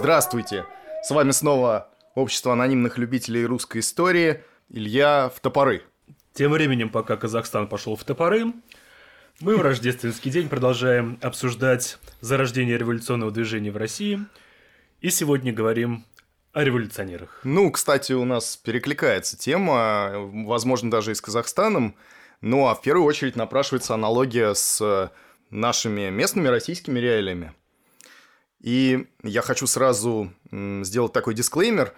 Здравствуйте! С вами снова Общество анонимных любителей русской истории. Илья в топоры. Тем временем, пока Казахстан пошел в топоры, мы в рождественский день продолжаем обсуждать зарождение революционного движения в России. И сегодня говорим о революционерах. Ну, кстати, у нас перекликается тема, возможно, даже и с Казахстаном. Ну, а в первую очередь напрашивается аналогия с нашими местными российскими реалиями. И я хочу сразу сделать такой дисклеймер.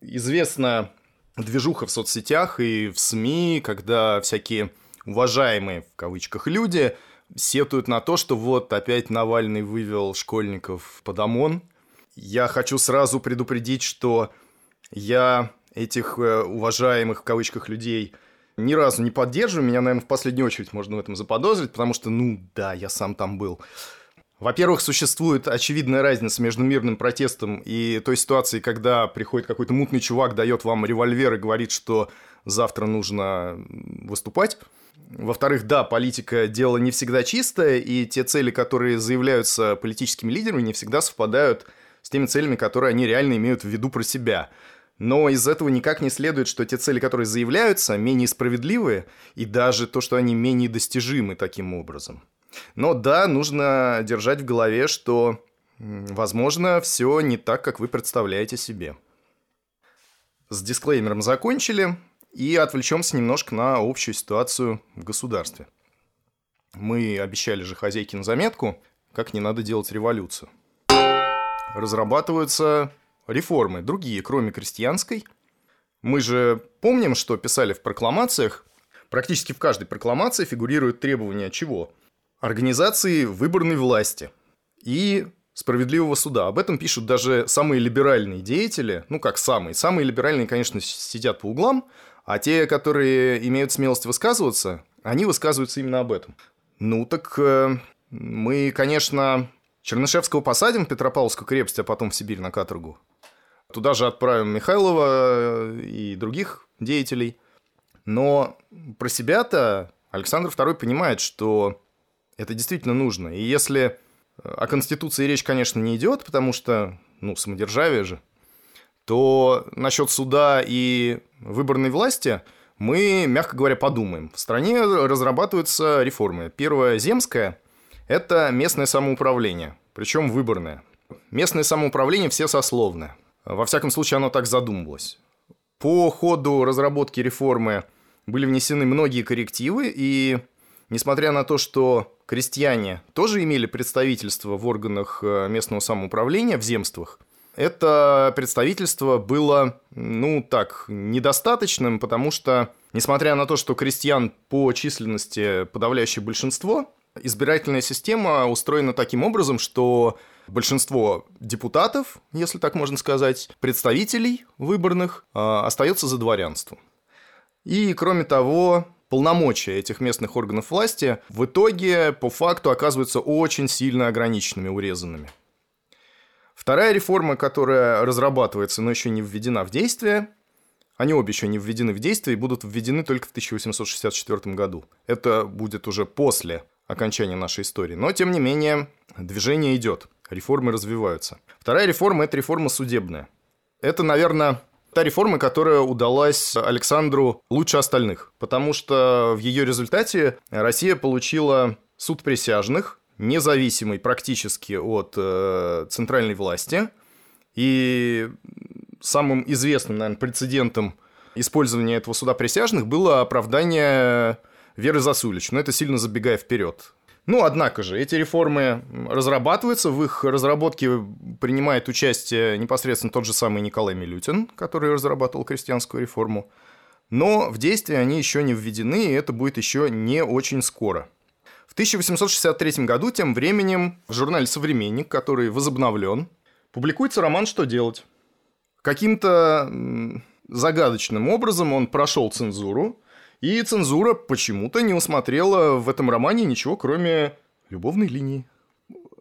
Известна движуха в соцсетях и в СМИ, когда всякие уважаемые, в кавычках, люди сетуют на то, что вот опять Навальный вывел школьников под ОМОН. Я хочу сразу предупредить, что я этих э, уважаемых, в кавычках, людей ни разу не поддерживаю. Меня, наверное, в последнюю очередь можно в этом заподозрить, потому что, ну да, я сам там был. Во-первых, существует очевидная разница между мирным протестом и той ситуацией, когда приходит какой-то мутный чувак, дает вам револьвер и говорит, что завтра нужно выступать. Во-вторых, да, политика – дело не всегда чистое, и те цели, которые заявляются политическими лидерами, не всегда совпадают с теми целями, которые они реально имеют в виду про себя. Но из этого никак не следует, что те цели, которые заявляются, менее справедливые, и даже то, что они менее достижимы таким образом. Но да, нужно держать в голове, что, возможно, все не так, как вы представляете себе. С дисклеймером закончили и отвлечемся немножко на общую ситуацию в государстве. Мы обещали же хозяйке на заметку, как не надо делать революцию. Разрабатываются реформы, другие, кроме крестьянской. Мы же помним, что писали в прокламациях. Практически в каждой прокламации фигурируют требования чего? Организации выборной власти и справедливого суда. Об этом пишут даже самые либеральные деятели. Ну, как самые. Самые либеральные, конечно, сидят по углам, а те, которые имеют смелость высказываться, они высказываются именно об этом. Ну, так э, мы, конечно, Чернышевского посадим в Петропавловскую крепость, а потом в Сибирь на каторгу. Туда же отправим Михайлова и других деятелей. Но про себя-то Александр II понимает, что это действительно нужно. И если э, о Конституции речь, конечно, не идет, потому что, ну, самодержавие же, то насчет суда и выборной власти мы, мягко говоря, подумаем. В стране разрабатываются реформы. Первая земская – это местное самоуправление, причем выборное. Местное самоуправление все сословное. Во всяком случае, оно так задумывалось. По ходу разработки реформы были внесены многие коррективы, и несмотря на то, что крестьяне тоже имели представительство в органах э, местного самоуправления, в земствах, это представительство было, ну так, недостаточным, потому что, несмотря на то, что крестьян по численности подавляющее большинство, избирательная система устроена таким образом, что большинство депутатов, если так можно сказать, представителей выборных э, остается за дворянством. И, кроме того, полномочия этих местных органов власти в итоге по факту оказываются очень сильно ограниченными, урезанными. Вторая реформа, которая разрабатывается, но еще не введена в действие, они обе еще не введены в действие и будут введены только в 1864 году. Это будет уже после окончания нашей истории. Но, тем не менее, движение идет, реформы развиваются. Вторая реформа – это реформа судебная. Это, наверное, та реформа, которая удалась Александру лучше остальных, потому что в ее результате Россия получила суд присяжных, независимый практически от э, центральной власти, и самым известным, наверное, прецедентом использования этого суда присяжных было оправдание Веры Засулич, но это сильно забегая вперед. Ну, однако же, эти реформы разрабатываются, в их разработке принимает участие непосредственно тот же самый Николай Милютин, который разрабатывал крестьянскую реформу. Но в действие они еще не введены, и это будет еще не очень скоро. В 1863 году, тем временем, в журнале «Современник», который возобновлен, публикуется роман «Что делать?». Каким-то загадочным образом он прошел цензуру, и цензура почему-то не усмотрела в этом романе ничего, кроме любовной линии.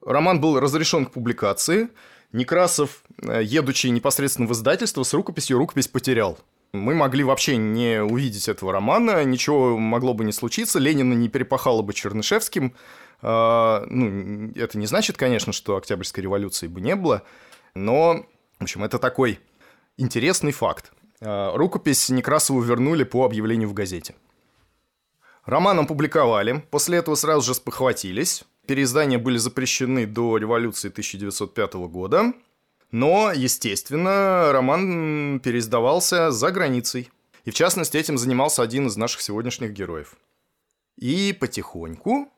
Роман был разрешен к публикации. Некрасов, э, едучи непосредственно в издательство, с рукописью рукопись потерял. Мы могли вообще не увидеть этого романа, ничего могло бы не случиться, Ленина не перепахало бы Чернышевским. А, ну, это не значит, конечно, что Октябрьской революции бы не было, но, в общем, это такой интересный факт. А, рукопись Некрасову вернули по объявлению в газете. Роман опубликовали, после этого сразу же спохватились. Переиздания были запрещены до революции 1905 года. Но, естественно, роман переиздавался за границей. И, в частности, этим занимался один из наших сегодняшних героев. И потихоньку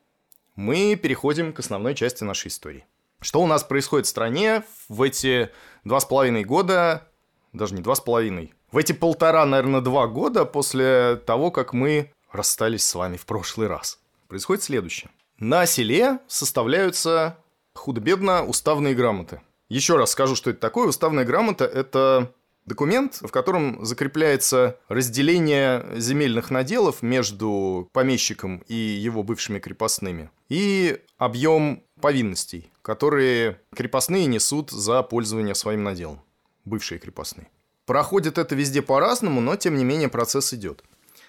мы переходим к основной части нашей истории. Что у нас происходит в стране в эти два с половиной года, даже не два с половиной, в эти полтора, наверное, два года после того, как мы расстались с вами в прошлый раз. Происходит следующее. На селе составляются худо-бедно уставные грамоты – еще раз скажу, что это такое. Уставная грамота – это документ, в котором закрепляется разделение земельных наделов между помещиком и его бывшими крепостными и объем повинностей, которые крепостные несут за пользование своим наделом, бывшие крепостные. Проходит это везде по-разному, но тем не менее процесс идет.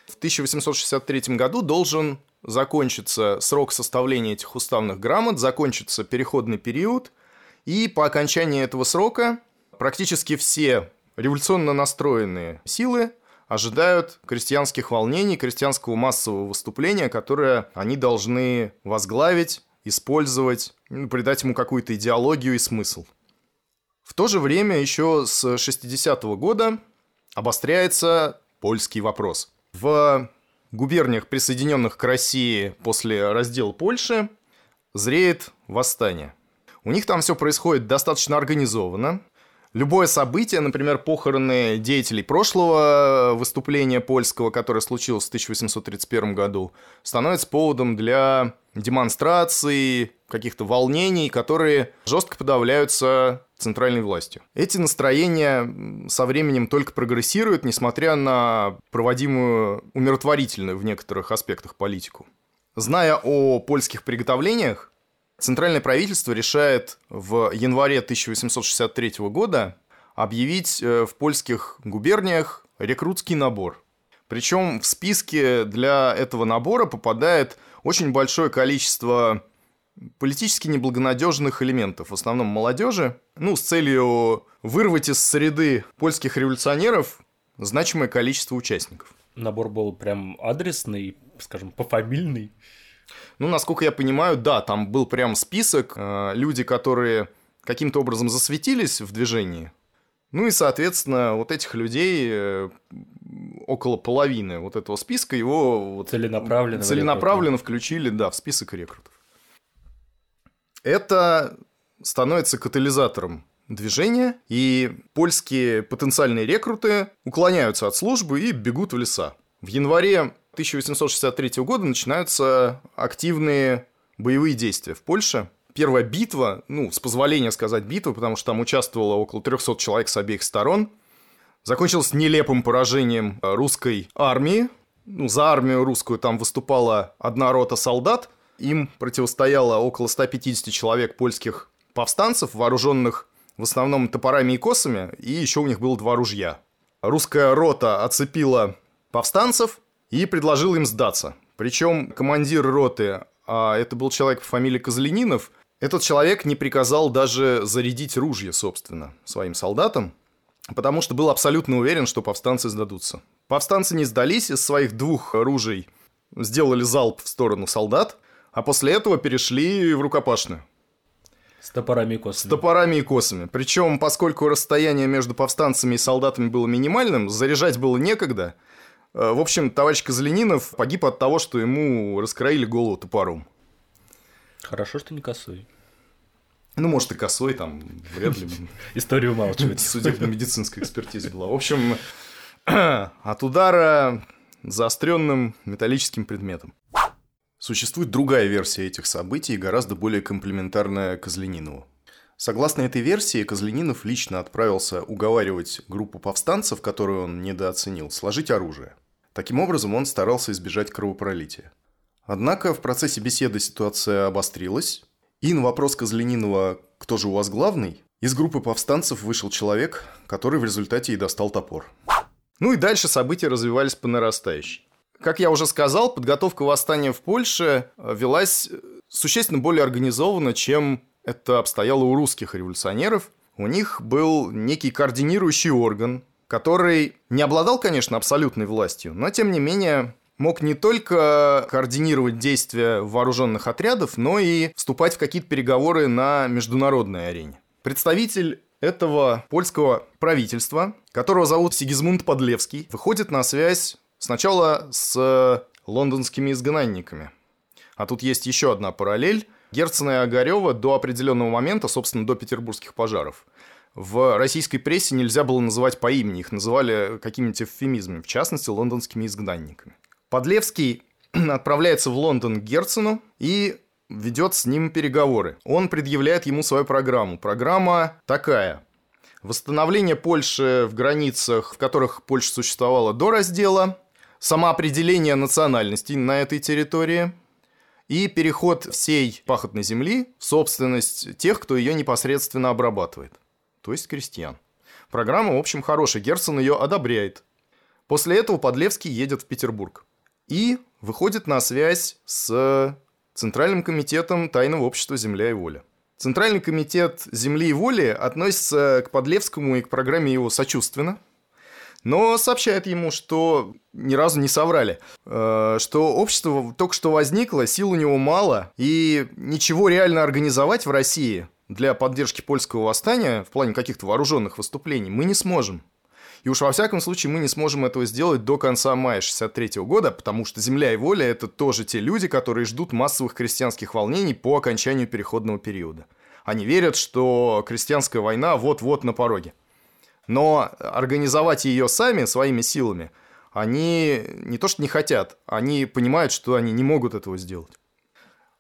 В 1863 году должен закончиться срок составления этих уставных грамот, закончится переходный период – и по окончании этого срока практически все революционно настроенные силы ожидают крестьянских волнений, крестьянского массового выступления, которое они должны возглавить, использовать, ну, придать ему какую-то идеологию и смысл. В то же время еще с 60-го года обостряется польский вопрос. В губерниях, присоединенных к России после раздела Польши, зреет восстание – у них там все происходит достаточно организованно. Любое событие, например, похороны деятелей прошлого выступления польского, которое случилось в 1831 году, становится поводом для демонстраций, каких-то волнений, которые жестко подавляются центральной властью. Эти настроения со временем только прогрессируют, несмотря на проводимую умиротворительную в некоторых аспектах политику. Зная о польских приготовлениях, Центральное правительство решает в январе 1863 года объявить э, в польских губерниях рекрутский набор. Причем в списке для этого набора попадает очень большое количество политически неблагонадежных элементов, в основном молодежи, ну, с целью вырвать из среды польских революционеров значимое количество участников. Набор был прям адресный, скажем, пофамильный. Ну, насколько я понимаю, да, там был прям список, э, люди, которые каким-то образом засветились в движении. Ну и, соответственно, вот этих людей э, около половины вот этого списка его вот целенаправленно, целенаправленно включили, да, в список рекрутов. Это становится катализатором движения, и польские потенциальные рекруты уклоняются от службы и бегут в леса. В январе 1863 года начинаются активные боевые действия в Польше. Первая битва, ну, с позволения сказать битва, потому что там участвовало около 300 человек с обеих сторон, закончилась нелепым поражением русской армии. Ну, за армию русскую там выступала одна рота солдат, им противостояло около 150 человек польских повстанцев, вооруженных в основном топорами и косами, и еще у них было два ружья. Русская рота оцепила повстанцев, и предложил им сдаться. Причем командир роты, а это был человек по фамилии Козленинов, этот человек не приказал даже зарядить ружье, собственно, своим солдатам, потому что был абсолютно уверен, что повстанцы сдадутся. Повстанцы не сдались, из своих двух ружей сделали залп в сторону солдат, а после этого перешли в рукопашную. С топорами и косами. С топорами и косами. Причем, поскольку расстояние между повстанцами и солдатами было минимальным, заряжать было некогда – в общем, товарищ Козленинов погиб от того, что ему раскроили голову топором. Хорошо, что не косой. Ну, может, и косой, там, вряд ли. Историю умалчивает. Судебно-медицинская экспертиза была. В общем, от удара заостренным металлическим предметом. Существует другая версия этих событий, гораздо более комплементарная Козленинову. Согласно этой версии, Козленинов лично отправился уговаривать группу повстанцев, которую он недооценил, сложить оружие. Таким образом, он старался избежать кровопролития. Однако в процессе беседы ситуация обострилась, и на вопрос Козленинова «Кто же у вас главный?» из группы повстанцев вышел человек, который в результате и достал топор. Ну и дальше события развивались по нарастающей. Как я уже сказал, подготовка восстания в Польше велась существенно более организованно, чем это обстояло у русских революционеров. У них был некий координирующий орган, который не обладал, конечно, абсолютной властью, но, тем не менее, мог не только координировать действия вооруженных отрядов, но и вступать в какие-то переговоры на международной арене. Представитель этого польского правительства, которого зовут Сигизмунд Подлевский, выходит на связь сначала с лондонскими изгнанниками. А тут есть еще одна параллель. Герцена и Огарева до определенного момента, собственно, до петербургских пожаров, в российской прессе нельзя было называть по имени, их называли какими-то эвфемизмами, в частности, лондонскими изгнанниками. Подлевский отправляется в Лондон к Герцену и ведет с ним переговоры. Он предъявляет ему свою программу. Программа такая. Восстановление Польши в границах, в которых Польша существовала до раздела, самоопределение национальностей на этой территории и переход всей пахотной земли в собственность тех, кто ее непосредственно обрабатывает, то есть крестьян. Программа, в общем, хорошая, Герцен ее одобряет. После этого Подлевский едет в Петербург и выходит на связь с Центральным комитетом Тайного общества «Земля и воля». Центральный комитет «Земли и воли» относится к Подлевскому и к программе его сочувственно, но сообщает ему, что ни разу не соврали, э, что общество только что возникло, сил у него мало, и ничего реально организовать в России для поддержки польского восстания в плане каких-то вооруженных выступлений мы не сможем. И уж во всяком случае мы не сможем этого сделать до конца мая 63 года, потому что «Земля и воля» — это тоже те люди, которые ждут массовых крестьянских волнений по окончанию переходного периода. Они верят, что крестьянская война вот-вот на пороге. Но организовать ее сами, своими силами, они не то что не хотят, они понимают, что они не могут этого сделать.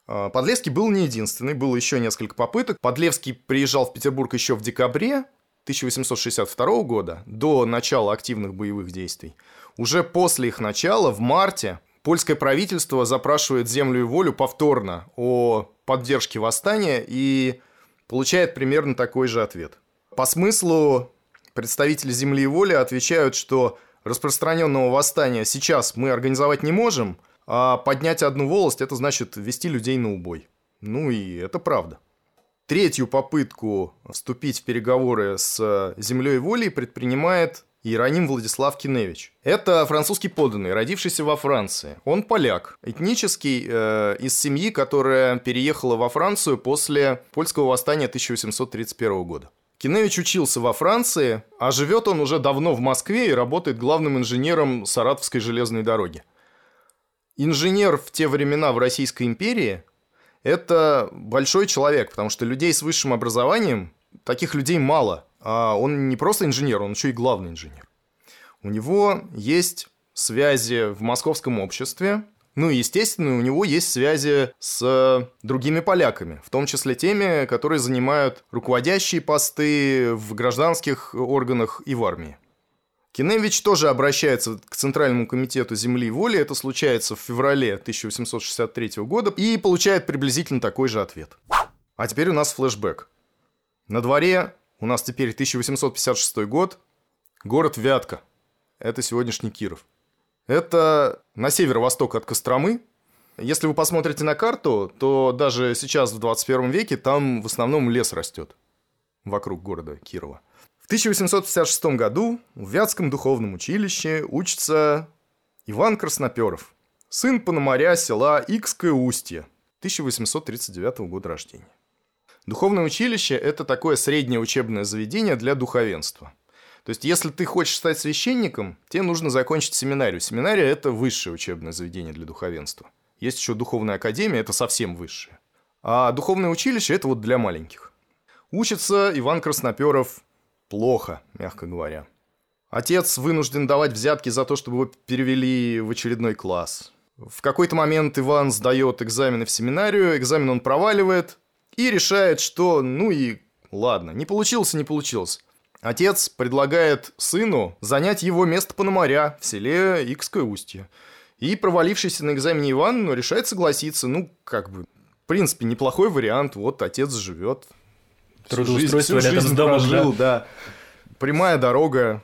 А, Подлевский был не единственный, было еще несколько попыток. Подлевский приезжал в Петербург еще в декабре 1862 года, до начала активных боевых действий, уже после их начала, в марте, польское правительство запрашивает землю и волю повторно о поддержке восстания и получает примерно такой же ответ. По смыслу представители земли и воли отвечают, что распространенного восстания сейчас мы организовать не можем, а поднять одну волость – это значит вести людей на убой. Ну и это правда. Третью попытку вступить в переговоры с землей волей предпринимает Иероним Владислав Киневич. Это французский подданный, родившийся во Франции. Он поляк, этнический, э, из семьи, которая переехала во Францию после польского восстания 1831 года. Киневич учился во Франции, а живет он уже давно в Москве и работает главным инженером Саратовской железной дороги. Инженер в те времена в Российской империи это большой человек, потому что людей с высшим образованием, таких людей мало. А он не просто инженер, он еще и главный инженер. У него есть связи в московском обществе, ну и, естественно, у него есть связи с другими поляками, в том числе теми, которые занимают руководящие посты в гражданских органах и в армии. Киневич тоже обращается к Центральному комитету земли и воли, это случается в феврале 1863 года, и получает приблизительно такой же ответ. А теперь у нас флешбэк. На дворе у нас теперь 1856 год, город Вятка. Это сегодняшний Киров. Это на северо-восток от Костромы. Если вы посмотрите на карту, то даже сейчас в 21 веке там в основном лес растет вокруг города Кирова. В 1856 году в Вятском духовном училище учится Иван Красноперов, сын пономаря села Икское Устье, 1839 года рождения. Духовное училище – это такое среднее учебное заведение для духовенства. То есть, если ты хочешь стать священником, тебе нужно закончить семинарию. Семинария – это высшее учебное заведение для духовенства. Есть еще духовная академия – это совсем высшее. А духовное училище – это вот для маленьких. Учится Иван Красноперов плохо, мягко говоря. Отец вынужден давать взятки за то, чтобы его перевели в очередной класс. В какой-то момент Иван сдает экзамены в семинарию, экзамен он проваливает и решает, что ну и ладно, не получилось, не получилось. Отец предлагает сыну занять его место пономаря в селе Икское Устье. И провалившийся на экзамене Иван ну, решает согласиться. Ну, как бы, в принципе, неплохой вариант. Вот отец живет. Трудоустройство всю жизнь, всю жизнь прожил, да. да. Прямая дорога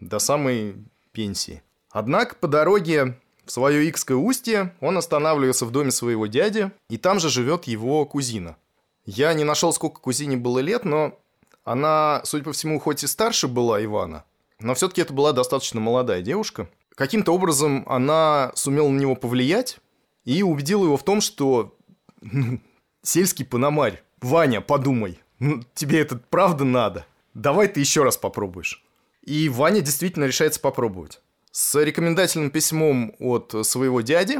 до самой пенсии. Однако по дороге в свое Икское устье он останавливается в доме своего дяди, и там же живет его кузина. Я не нашел, сколько кузине было лет, но она, судя по всему, хоть и старше была Ивана, но все-таки это была достаточно молодая девушка. Каким-то образом она сумела на него повлиять и убедила его в том, что ну, сельский пономарь, Ваня, подумай, ну, тебе это правда надо. Давай ты еще раз попробуешь. И Ваня действительно решается попробовать. С рекомендательным письмом от своего дяди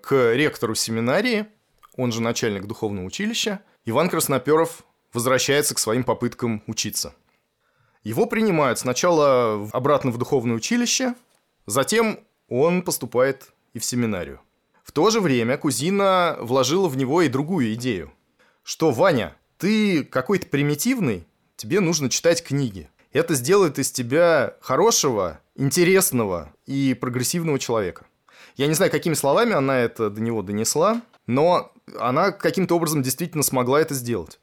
к ректору семинарии, он же начальник духовного училища, Иван Красноперов возвращается к своим попыткам учиться. Его принимают сначала обратно в духовное училище, затем он поступает и в семинарию. В то же время кузина вложила в него и другую идею, что «Ваня, ты какой-то примитивный, тебе нужно читать книги. Это сделает из тебя хорошего, интересного и прогрессивного человека. Я не знаю, какими словами она это до него донесла, но она каким-то образом действительно смогла это сделать.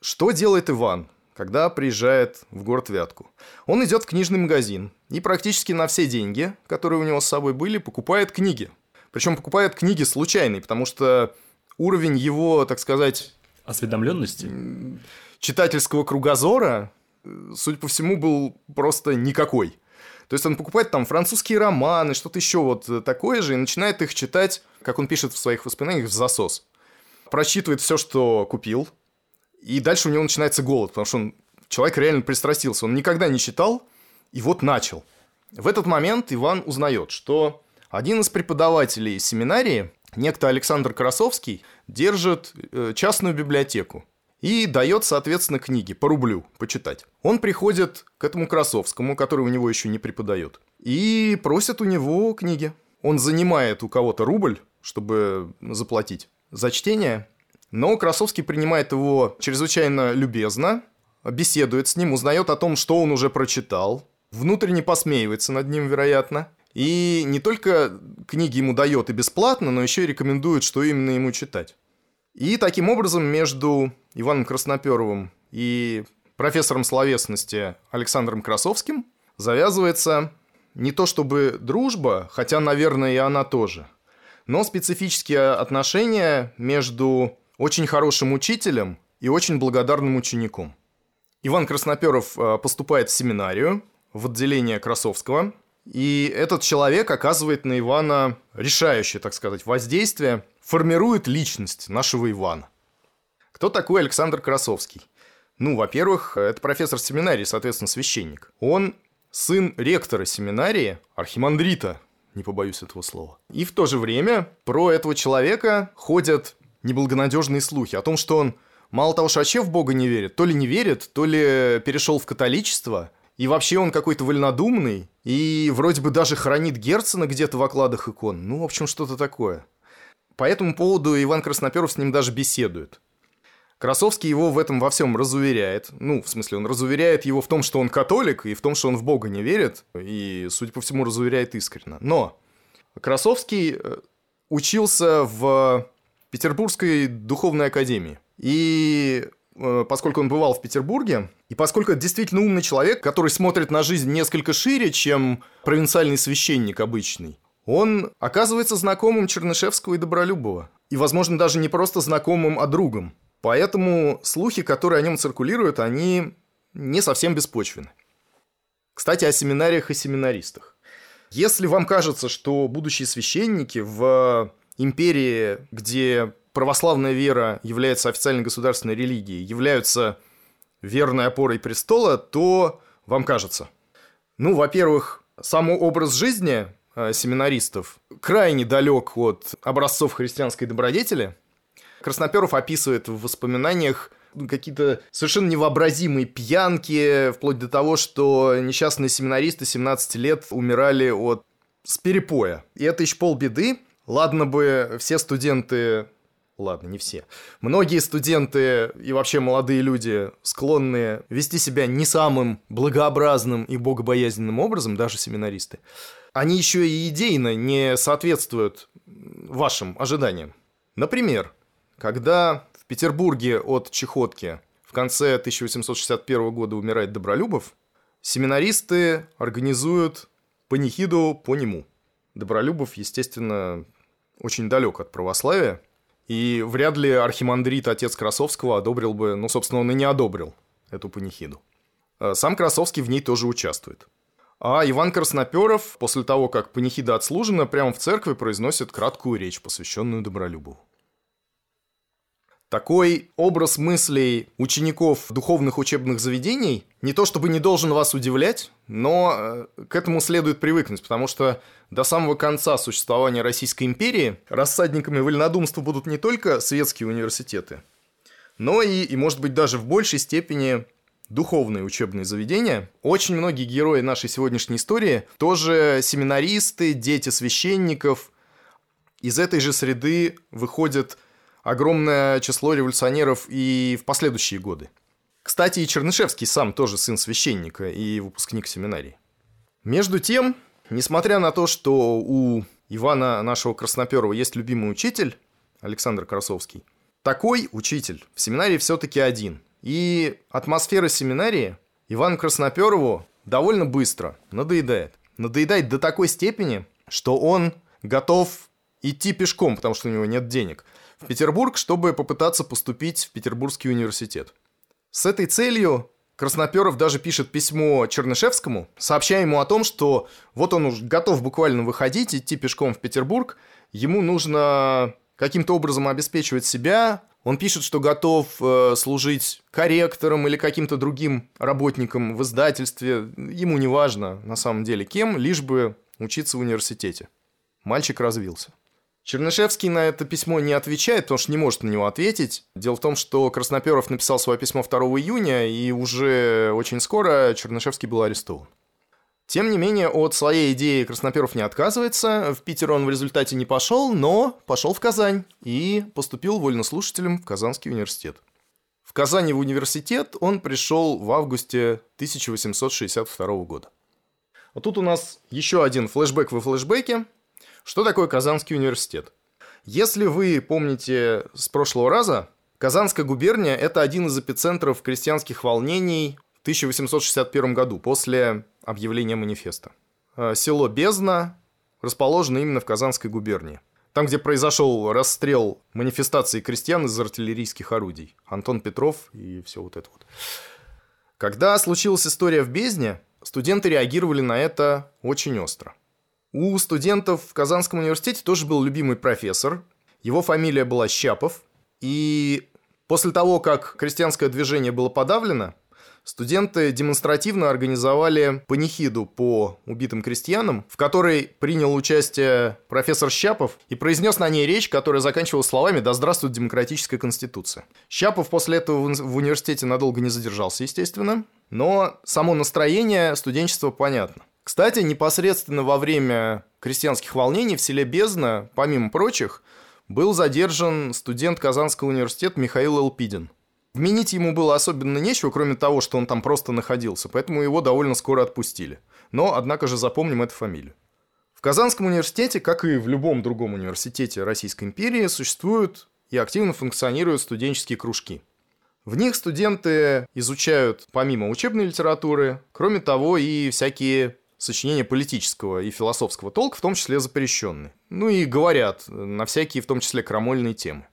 Что делает Иван, когда приезжает в город Вятку? Он идет в книжный магазин и практически на все деньги, которые у него с собой были, покупает книги. Причем покупает книги случайные, потому что уровень его, так сказать... Осведомленности? Читательского кругозора судя по всему, был просто никакой. То есть он покупает там французские романы, что-то еще вот такое же, и начинает их читать, как он пишет в своих воспоминаниях, в засос. Прочитывает все, что купил, и дальше у него начинается голод, потому что он, человек реально пристрастился. Он никогда не читал, и вот начал. В этот момент Иван узнает, что один из преподавателей семинарии, некто Александр Красовский, держит э, частную библиотеку и дает, соответственно, книги по рублю почитать. Он приходит к этому Красовскому, который у него еще не преподает, и просит у него книги. Он занимает у кого-то рубль, чтобы заплатить за чтение, но Красовский принимает его чрезвычайно любезно, беседует с ним, узнает о том, что он уже прочитал, внутренне посмеивается над ним, вероятно, и не только книги ему дает и бесплатно, но еще и рекомендует, что именно ему читать. И таким образом между Иваном Красноперовым и профессором словесности Александром Красовским завязывается не то чтобы дружба, хотя, наверное, и она тоже, но специфические отношения между очень хорошим учителем и очень благодарным учеником. Иван Красноперов э, поступает в семинарию, в отделение Красовского, и этот человек оказывает на Ивана решающее, так сказать, воздействие, формирует личность нашего Ивана. Кто такой Александр Красовский? Ну, во-первых, это профессор семинарии, соответственно, священник. Он сын ректора семинарии, архимандрита, не побоюсь этого слова. И в то же время про этого человека ходят неблагонадежные слухи о том, что он мало того, что вообще в Бога не верит, то ли не верит, то ли перешел в католичество, и вообще он какой-то вольнодумный, и вроде бы даже хранит Герцена где-то в окладах икон. Ну, в общем, что-то такое. По этому поводу Иван Красноперов с ним даже беседует. Красовский его в этом во всем разуверяет. Ну, в смысле, он разуверяет его в том, что он католик, и в том, что он в Бога не верит, и, судя по всему, разуверяет искренне. Но Красовский э, учился в Петербургской духовной академии. И поскольку он бывал в Петербурге, и поскольку это действительно умный человек, который смотрит на жизнь несколько шире, чем провинциальный священник обычный, он оказывается знакомым Чернышевского и Добролюбова. И, возможно, даже не просто знакомым, а другом. Поэтому слухи, которые о нем циркулируют, они не совсем беспочвены. Кстати, о семинариях и семинаристах. Если вам кажется, что будущие священники в империи, где православная вера является официальной государственной религией, являются верной опорой престола, то вам кажется. Ну, во-первых, сам образ жизни Э, семинаристов крайне далек от образцов христианской добродетели. Красноперов описывает в воспоминаниях какие-то совершенно невообразимые пьянки, вплоть до того, что несчастные семинаристы 17 лет умирали от с перепоя. И это еще полбеды. Ладно бы все студенты ладно, не все. Многие студенты и вообще молодые люди склонны вести себя не самым благообразным и богобоязненным образом, даже семинаристы. Они еще и идейно не соответствуют вашим ожиданиям. Например, когда в Петербурге от чехотки в конце 1861 года умирает Добролюбов, семинаристы организуют панихиду по нему. Добролюбов, естественно, очень далек от православия, и вряд ли архимандрит, отец Красовского, одобрил бы, ну, собственно, он и не одобрил эту панихиду. А сам Красовский в ней тоже участвует. А Иван Красноперов, после того, как панихида отслужена, прямо в церкви произносит краткую речь, посвященную Добролюбову. Такой образ мыслей учеников духовных учебных заведений не то чтобы не должен вас удивлять, но э, к этому следует привыкнуть, потому что до самого конца существования Российской империи рассадниками вольнодумства будут не только светские университеты, но и, и, может быть, даже в большей степени духовные учебные заведения. Очень многие герои нашей сегодняшней истории тоже семинаристы, дети священников. Из этой же среды выходят огромное число революционеров и в последующие годы. Кстати, и Чернышевский сам тоже сын священника и выпускник семинарии. Между тем, несмотря на то, что у Ивана нашего Красноперова есть любимый учитель, Александр Красовский, такой учитель в семинарии все-таки один. И атмосфера семинарии Ивану Красноперову довольно быстро надоедает. Надоедает до такой степени, что он готов идти пешком, потому что у него нет денег – в Петербург, чтобы попытаться поступить в Петербургский университет. С этой целью Красноперов даже пишет письмо Чернышевскому, сообщая ему о том, что вот он уже готов буквально выходить, идти пешком в Петербург, ему нужно каким-то образом обеспечивать себя, он пишет, что готов э, служить корректором или каким-то другим работником в издательстве, ему не важно на самом деле кем, лишь бы учиться в университете. Мальчик развился. Чернышевский на это письмо не отвечает, потому что не может на него ответить. Дело в том, что Красноперов написал свое письмо 2 июня, и уже очень скоро Чернышевский был арестован. Тем не менее, от своей идеи Красноперов не отказывается. В Питер он в результате не пошел, но пошел в Казань и поступил вольнослушателем в Казанский университет. В Казани в университет он пришел в августе 1862 года. Вот тут у нас еще один флешбэк во флешбеке. Что такое Казанский университет? Если вы помните с прошлого раза, Казанская губерния – это один из эпицентров крестьянских волнений в 1861 году, после объявления манифеста. Э, село Бездна расположено именно в Казанской губернии. Там, где произошел расстрел манифестации крестьян из артиллерийских орудий. Антон Петров и все вот это вот. Когда случилась история в Бездне, студенты реагировали на это очень остро. У студентов в Казанском университете тоже был любимый профессор. Его фамилия была Щапов. И после того, как крестьянское движение было подавлено, студенты демонстративно организовали панихиду по убитым крестьянам, в которой принял участие профессор Щапов и произнес на ней речь, которая заканчивалась словами «Да здравствует демократическая конституция». Щапов после этого в университете надолго не задержался, естественно, но само настроение студенчества понятно. Кстати, непосредственно во время крестьянских волнений в селе Бездна, помимо прочих, был задержан студент Казанского университета Михаил Элпидин. Вменить ему было особенно нечего, кроме того, что он там просто находился, поэтому его довольно скоро отпустили. Но, однако же, запомним эту фамилию. В Казанском университете, как и в любом другом университете Российской империи, существуют и активно функционируют студенческие кружки. В них студенты изучают, помимо учебной литературы, кроме того, и всякие сочинения политического и философского толка, в том числе запрещенные. Ну и говорят на всякие, в том числе, крамольные темы.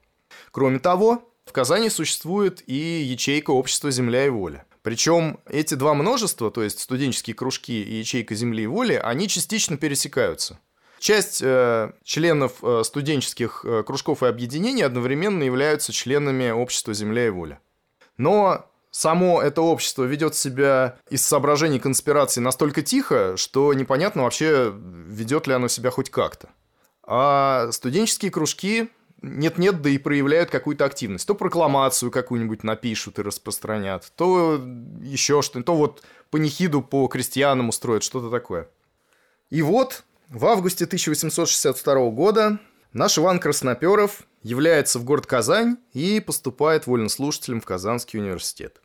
Кроме того, в Казани существует и ячейка общества «Земля и воля». Причем эти два множества, то есть студенческие кружки и ячейка «Земли и воли», они частично пересекаются. Часть э, членов э, студенческих э, кружков и объединений одновременно являются членами общества «Земля и воля». Но само это общество ведет себя из соображений конспирации настолько тихо, что непонятно вообще, ведет ли оно себя хоть как-то. А студенческие кружки нет-нет, да и проявляют какую-то активность. То прокламацию какую-нибудь напишут и распространят, то еще что-нибудь, то вот панихиду по крестьянам устроят, что-то такое. И вот в августе 1862 года наш Иван Красноперов является в город Казань и поступает вольнослушателем в Казанский университет.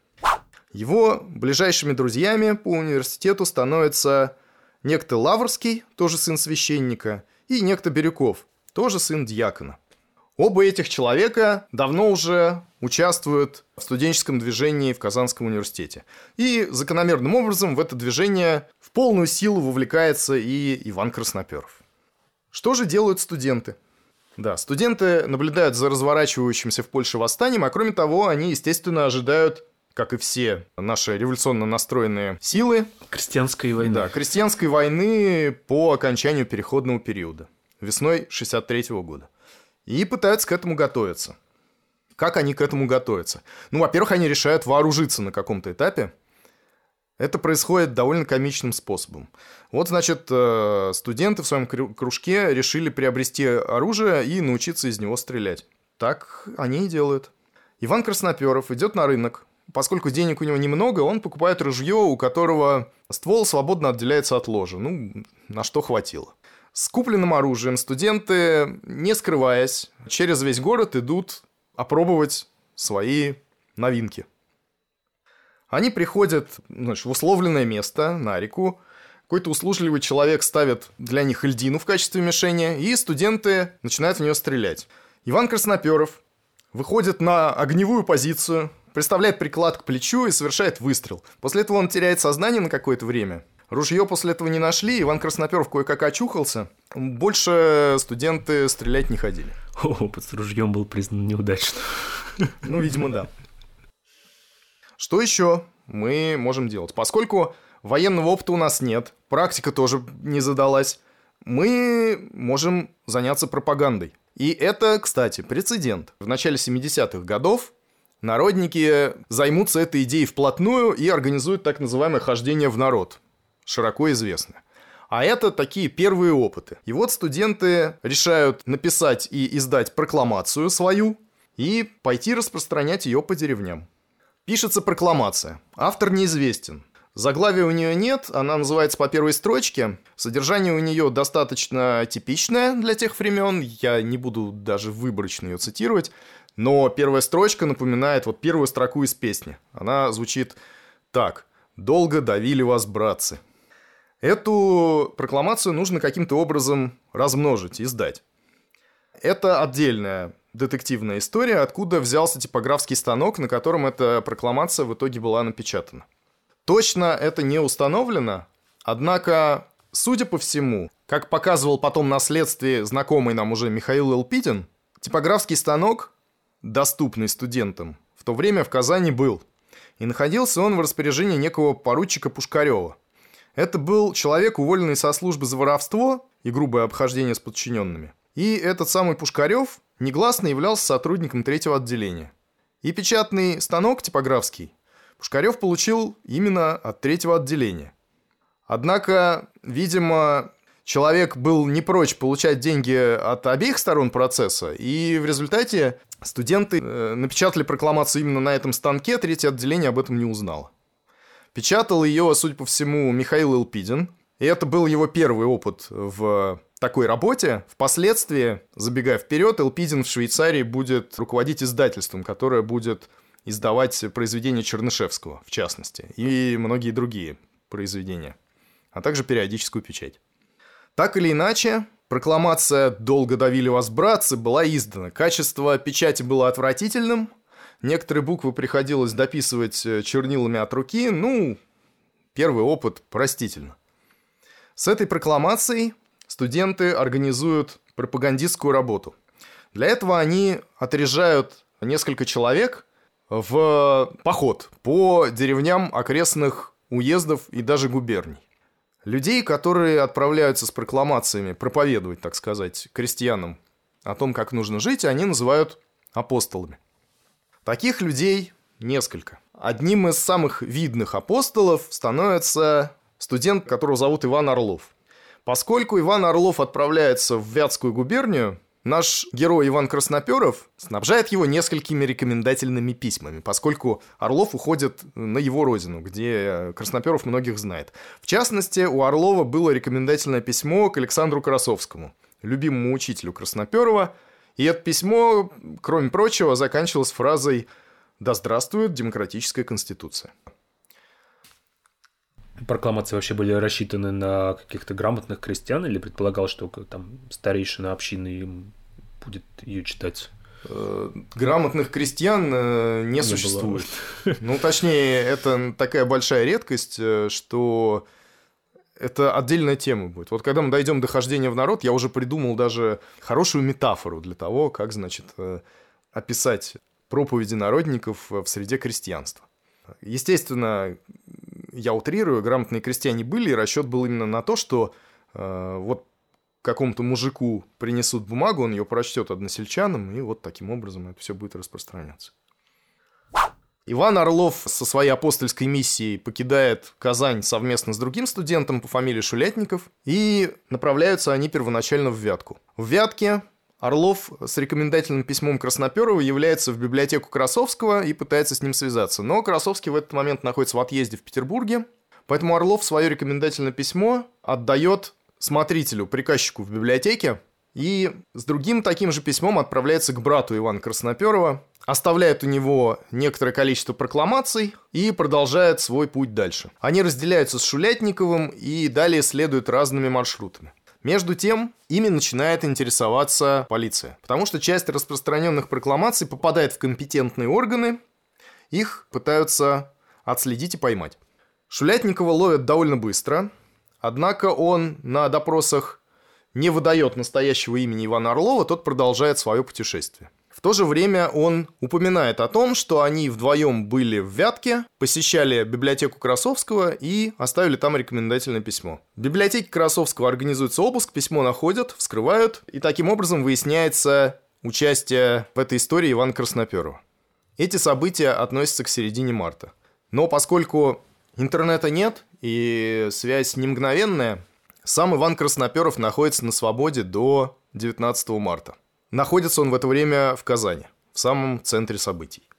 Его ближайшими друзьями по университету становятся некто Лаврский, тоже сын священника, и некто Бирюков, тоже сын дьякона. Оба этих человека давно уже участвуют в студенческом движении в Казанском университете. И закономерным образом в это движение в полную силу вовлекается и Иван Красноперов. Что же делают студенты? Да, студенты наблюдают за разворачивающимся в Польше восстанием, а кроме того, они, естественно, ожидают как и все наши революционно настроенные силы. Крестьянской войны. Да, крестьянской войны по окончанию переходного периода. Весной 63 -го года. И пытаются к этому готовиться. Как они к этому готовятся? Ну, во-первых, они решают вооружиться на каком-то этапе. Это происходит довольно комичным способом. Вот, значит, э, студенты в своем кружке решили приобрести оружие и научиться из него стрелять. Так они и делают. Иван Красноперов идет на рынок. Поскольку денег у него немного, он покупает ружье, у которого ствол свободно отделяется от ложа. Ну, на что хватило. С купленным оружием студенты, не скрываясь, через весь город идут опробовать свои новинки. Они приходят значит, в условленное место, на реку, какой-то услужливый человек ставит для них льдину в качестве мишени, и студенты начинают в нее стрелять. Иван Красноперов выходит на огневую позицию, приставляет приклад к плечу и совершает выстрел. После этого он теряет сознание на какое-то время. Ружье после этого не нашли, Иван Красноперов кое-как очухался. Больше студенты стрелять не ходили. Опыт с ружьем был признан неудачным. Ну, видимо, да. Что еще мы можем делать? Поскольку военного опыта у нас нет, практика тоже не задалась, мы можем заняться пропагандой. И это, кстати, прецедент. В начале 70-х годов народники займутся этой идеей вплотную и организуют так называемое хождение в народ широко известны. А это такие первые опыты. И вот студенты решают написать и издать прокламацию свою и пойти распространять ее по деревням. Пишется прокламация. Автор неизвестен. Заглавия у нее нет, она называется по первой строчке. Содержание у нее достаточно типичное для тех времен, я не буду даже выборочно ее цитировать, но первая строчка напоминает вот первую строку из песни. Она звучит так. «Долго давили вас, братцы». Эту прокламацию нужно каким-то образом размножить, издать. Это отдельная детективная история, откуда взялся типографский станок, на котором эта прокламация в итоге была напечатана. Точно это не установлено, однако, судя по всему, как показывал потом на следствии знакомый нам уже Михаил Элпидин, типографский станок, доступный студентам, в то время в Казани был. И находился он в распоряжении некого поручика Пушкарева – это был человек, уволенный со службы за воровство и грубое обхождение с подчиненными. И этот самый Пушкарев негласно являлся сотрудником третьего отделения. И печатный станок типографский Пушкарев получил именно от третьего отделения. Однако, видимо, человек был не прочь получать деньги от обеих сторон процесса, и в результате студенты э, напечатали прокламацию именно на этом станке, третье отделение об этом не узнало. Печатал ее, судя по всему, Михаил Илпидин. И это был его первый опыт в такой работе. Впоследствии, забегая вперед, Элпидин в Швейцарии будет руководить издательством, которое будет издавать произведения Чернышевского, в частности, и многие другие произведения, а также периодическую печать. Так или иначе, прокламация «Долго давили вас, братцы» была издана. Качество печати было отвратительным – Некоторые буквы приходилось дописывать э, чернилами от руки, ну, первый опыт простительно. С этой прокламацией студенты организуют пропагандистскую работу. Для этого они отряжают несколько человек в поход по деревням окрестных уездов и даже губерний. Людей, которые отправляются с прокламациями проповедовать, так сказать, крестьянам о том, как нужно жить, они называют апостолами. Таких людей несколько. Одним из самых видных апостолов становится студент, которого зовут Иван Орлов. Поскольку Иван Орлов отправляется в Вятскую губернию, наш герой Иван Красноперов снабжает его несколькими рекомендательными письмами, поскольку Орлов уходит на его родину, где Красноперов многих знает. В частности, у Орлова было рекомендательное письмо к Александру Красовскому, любимому учителю Красноперова, И это письмо, кроме прочего, заканчивалось фразой «Да здравствует демократическая конституция». Прокламации вообще были рассчитаны на каких-то грамотных крестьян или предполагал, что там старейшина общины им будет ее читать? Э, грамотных крестьян э, не, не существует. Было. Ну, точнее, это такая большая редкость, э, что это отдельная тема будет. Вот когда мы дойдем до хождения в народ, я уже придумал даже хорошую метафору для того, как, значит, описать проповеди народников в среде крестьянства. Естественно, я утрирую, грамотные крестьяне были, и расчет был именно на то, что э, вот какому-то мужику принесут бумагу, он ее прочтет односельчанам, и вот таким образом это все будет распространяться. Иван Орлов со своей апостольской миссией покидает Казань совместно с другим студентом по фамилии Шулятников, и направляются они первоначально в Вятку. В Вятке Орлов с рекомендательным письмом Красноперова является в библиотеку Красовского и пытается с ним связаться. Но Красовский в этот момент находится в отъезде в Петербурге, поэтому Орлов свое рекомендательное письмо отдает смотрителю, приказчику в библиотеке, и с другим таким же письмом отправляется к брату Ивана Красноперова, оставляет у него некоторое количество прокламаций и продолжает свой путь дальше. Они разделяются с Шулятниковым и далее следуют разными маршрутами. Между тем, ими начинает интересоваться полиция, потому что часть распространенных прокламаций попадает в компетентные органы, их пытаются отследить и поймать. Шулятникова ловят довольно быстро, однако он на допросах не выдает настоящего имени Ивана Орлова, тот продолжает свое путешествие. В то же время он упоминает о том, что они вдвоем были в Вятке, посещали библиотеку Красовского и оставили там рекомендательное письмо. В библиотеке Красовского организуется обыск, письмо находят, вскрывают, и таким образом выясняется участие в этой истории Ивана Красноперова. Эти события относятся к середине марта. Но поскольку интернета нет и связь не мгновенная, сам Иван Красноперов находится на свободе до 19 марта. Находится он в это время в Казани, в самом центре событий.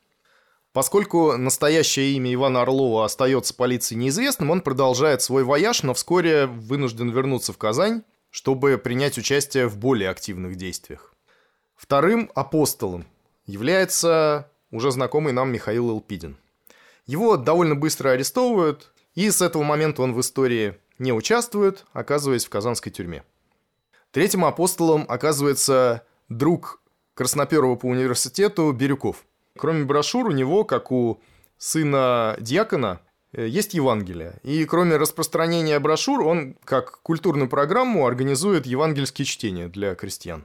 Поскольку настоящее имя Ивана Орлова остается полиции неизвестным, он продолжает свой вояж, но вскоре вынужден вернуться в Казань, чтобы принять участие в более активных действиях. Вторым апостолом является уже знакомый нам Михаил Элпидин. Его довольно быстро арестовывают, и с этого момента он в истории не участвует, оказываясь в казанской тюрьме. Третьим апостолом оказывается друг Красноперова по университету Бирюков. Кроме брошюр, у него, как у сына диакона, э, есть Евангелие. И кроме распространения брошюр, он, как культурную программу, организует евангельские чтения для крестьян.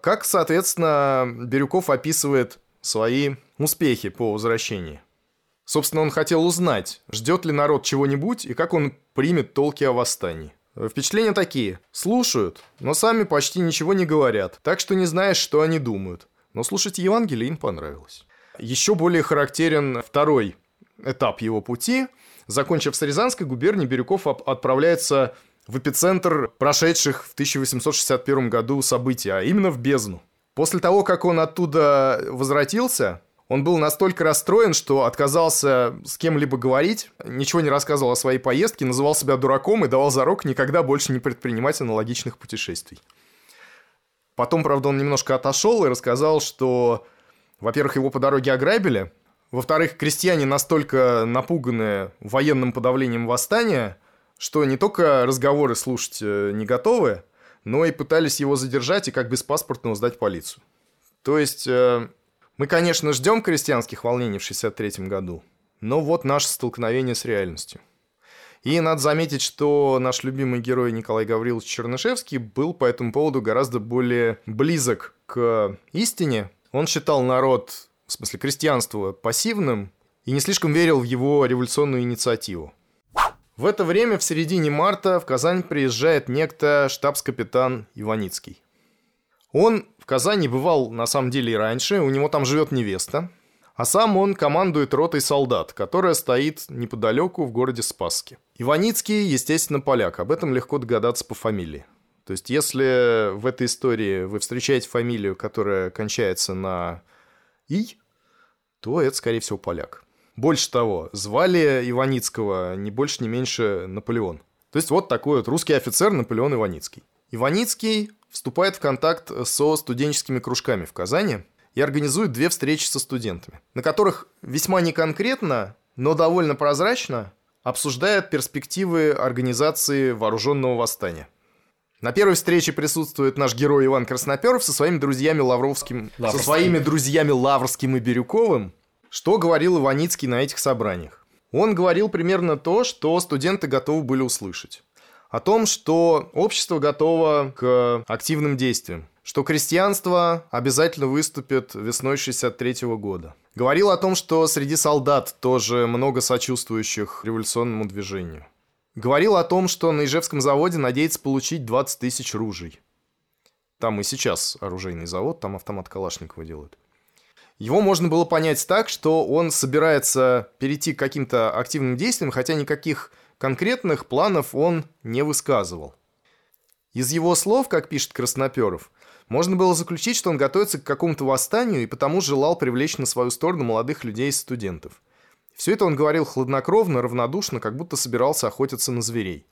Как, соответственно, Бирюков описывает свои успехи по возвращении. Собственно, он хотел узнать, ждет ли народ чего-нибудь и как он примет толки о восстании. Впечатления такие. Слушают, но сами почти ничего не говорят, так что не знаешь, что они думают. Но слушать Евангелие им понравилось. Еще более характерен второй этап его пути. Закончив с Рязанской губернии, Бирюков отправляется в эпицентр прошедших в 1861 году событий, а именно в Бездну. После того, как он оттуда возвратился, он был настолько расстроен, что отказался с кем-либо говорить, ничего не рассказывал о своей поездке, называл себя дураком и давал зарок никогда больше не предпринимать аналогичных путешествий. Потом, правда, он немножко отошел и рассказал, что, во-первых, его по дороге ограбили, во-вторых, крестьяне настолько напуганы военным подавлением восстания, что не только разговоры слушать э, не готовы, но и пытались его задержать и как беспаспортного сдать полицию. То есть э, мы, конечно, ждем крестьянских волнений в 63 году, но вот наше столкновение с реальностью. И надо заметить, что наш любимый герой Николай Гаврилович Чернышевский был по этому поводу гораздо более близок к истине. Он считал народ, в смысле крестьянство, пассивным и не слишком верил в его революционную инициативу. В это время, в середине марта, в Казань приезжает некто штабс-капитан Иваницкий. Он в Казани бывал на самом деле и раньше, у него там живет невеста, а сам он командует ротой солдат, которая стоит неподалеку в городе Спасске. Иваницкий, естественно, поляк, об этом легко догадаться по фамилии. То есть, если в этой истории вы встречаете фамилию, которая кончается на «и», то это, скорее всего, поляк. Больше того, звали Иваницкого не больше, не меньше Наполеон. То есть, вот такой вот русский офицер Наполеон Иваницкий. Иваницкий вступает в контакт со студенческими кружками в Казани и организует две встречи со студентами, на которых весьма неконкретно, но довольно прозрачно обсуждает перспективы организации вооруженного восстания. На первой встрече присутствует наш герой Иван Красноперов со своими друзьями Лавровским, Лаврским. со своими друзьями Лаврским и Бирюковым. Что говорил Иваницкий на этих собраниях? Он говорил примерно то, что студенты готовы были услышать. О том, что общество готово к активным действиям, что крестьянство обязательно выступит весной 63 -го года. Говорил о том, что среди солдат тоже много сочувствующих революционному движению. Говорил о том, что на Ижевском заводе надеется получить 20 тысяч ружей. Там и сейчас оружейный завод, там автомат Калашникова делают. Его можно было понять так, что он собирается перейти к каким-то активным действиям, хотя никаких конкретных планов он не высказывал. Из его слов, как пишет Красноперов, можно было заключить, что он готовится к какому-то восстанию и потому желал привлечь на свою сторону молодых людей и студентов. Все это он говорил хладнокровно, равнодушно, как будто собирался охотиться на зверей.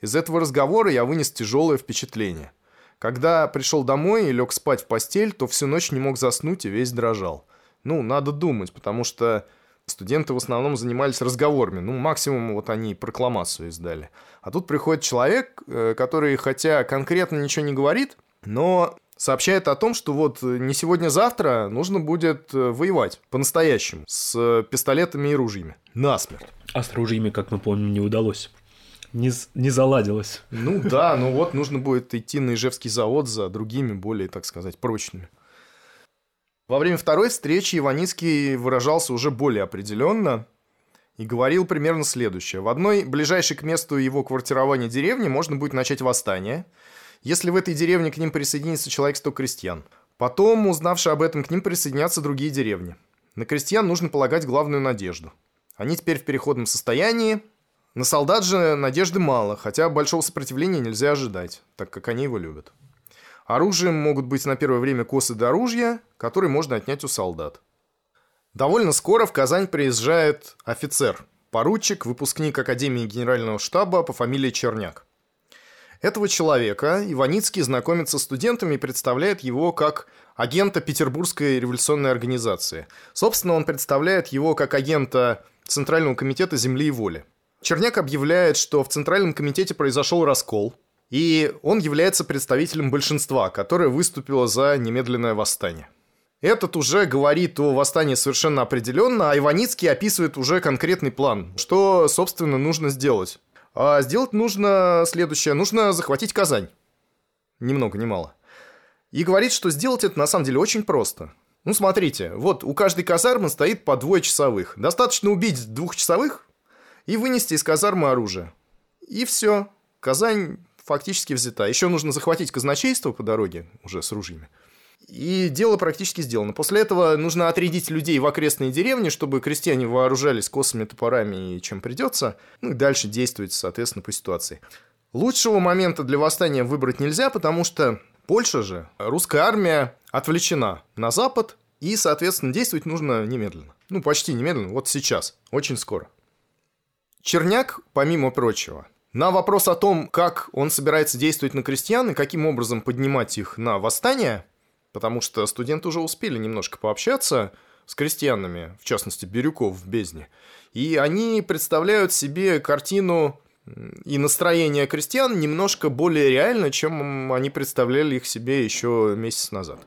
Из этого разговора я вынес тяжелое впечатление – когда пришел домой и лег спать в постель, то всю ночь не мог заснуть и весь дрожал. Ну, надо думать, потому что студенты в основном занимались разговорами. Ну, максимум вот они прокламацию издали. А тут приходит человек, э, который, хотя конкретно ничего не говорит, но сообщает о том, что вот не сегодня-завтра нужно будет э, воевать по-настоящему с пистолетами и ружьями. Насмерть. А с ружьями, как мы помним, не удалось не, не заладилось. Ну да, ну вот нужно будет идти на Ижевский завод за другими, более, так сказать, прочными. Во время второй встречи Иваницкий выражался уже более определенно и говорил примерно следующее. В одной ближайшей к месту его квартирования деревни можно будет начать восстание, если в этой деревне к ним присоединится человек 100 крестьян. Потом, узнавши об этом, к ним присоединятся другие деревни. На крестьян нужно полагать главную надежду. Они теперь в переходном состоянии, на солдат же надежды мало, хотя большого сопротивления нельзя ожидать, так как они его любят. Оружием могут быть на первое время косы до оружия, которые можно отнять у солдат. Довольно скоро в Казань приезжает офицер, поручик, выпускник Академии Генерального штаба по фамилии Черняк. Этого человека Иваницкий знакомится с студентами и представляет его как агента Петербургской революционной организации. Собственно, он представляет его как агента Центрального комитета земли и воли. Черняк объявляет, что в Центральном комитете произошел раскол, и он является представителем большинства, которое выступило за немедленное восстание. Этот уже говорит о восстании совершенно определенно, а Иваницкий описывает уже конкретный план, что, собственно, нужно сделать. А сделать нужно следующее. Нужно захватить Казань. Ни много ни мало. И говорит, что сделать это на самом деле очень просто. Ну, смотрите, вот у каждой казармы стоит по двое часовых. Достаточно убить двухчасовых, и вынести из казармы оружие. И все. Казань фактически взята. Еще нужно захватить казначейство по дороге уже с ружьями. И дело практически сделано. После этого нужно отрядить людей в окрестные деревни, чтобы крестьяне вооружались косами, топорами и чем придется. Ну и дальше действовать, соответственно, по ситуации. Лучшего момента для восстания выбрать нельзя, потому что Польша же, русская армия отвлечена на запад, и, соответственно, действовать нужно немедленно. Ну, почти немедленно, вот сейчас, очень скоро. Черняк, помимо прочего, на вопрос о том, как он собирается действовать на крестьян и каким образом поднимать их на восстание, потому что студенты уже успели немножко пообщаться с крестьянами, в частности, Бирюков в Бездне, и они представляют себе картину и настроение крестьян немножко более реально, чем они представляли их себе еще месяц назад.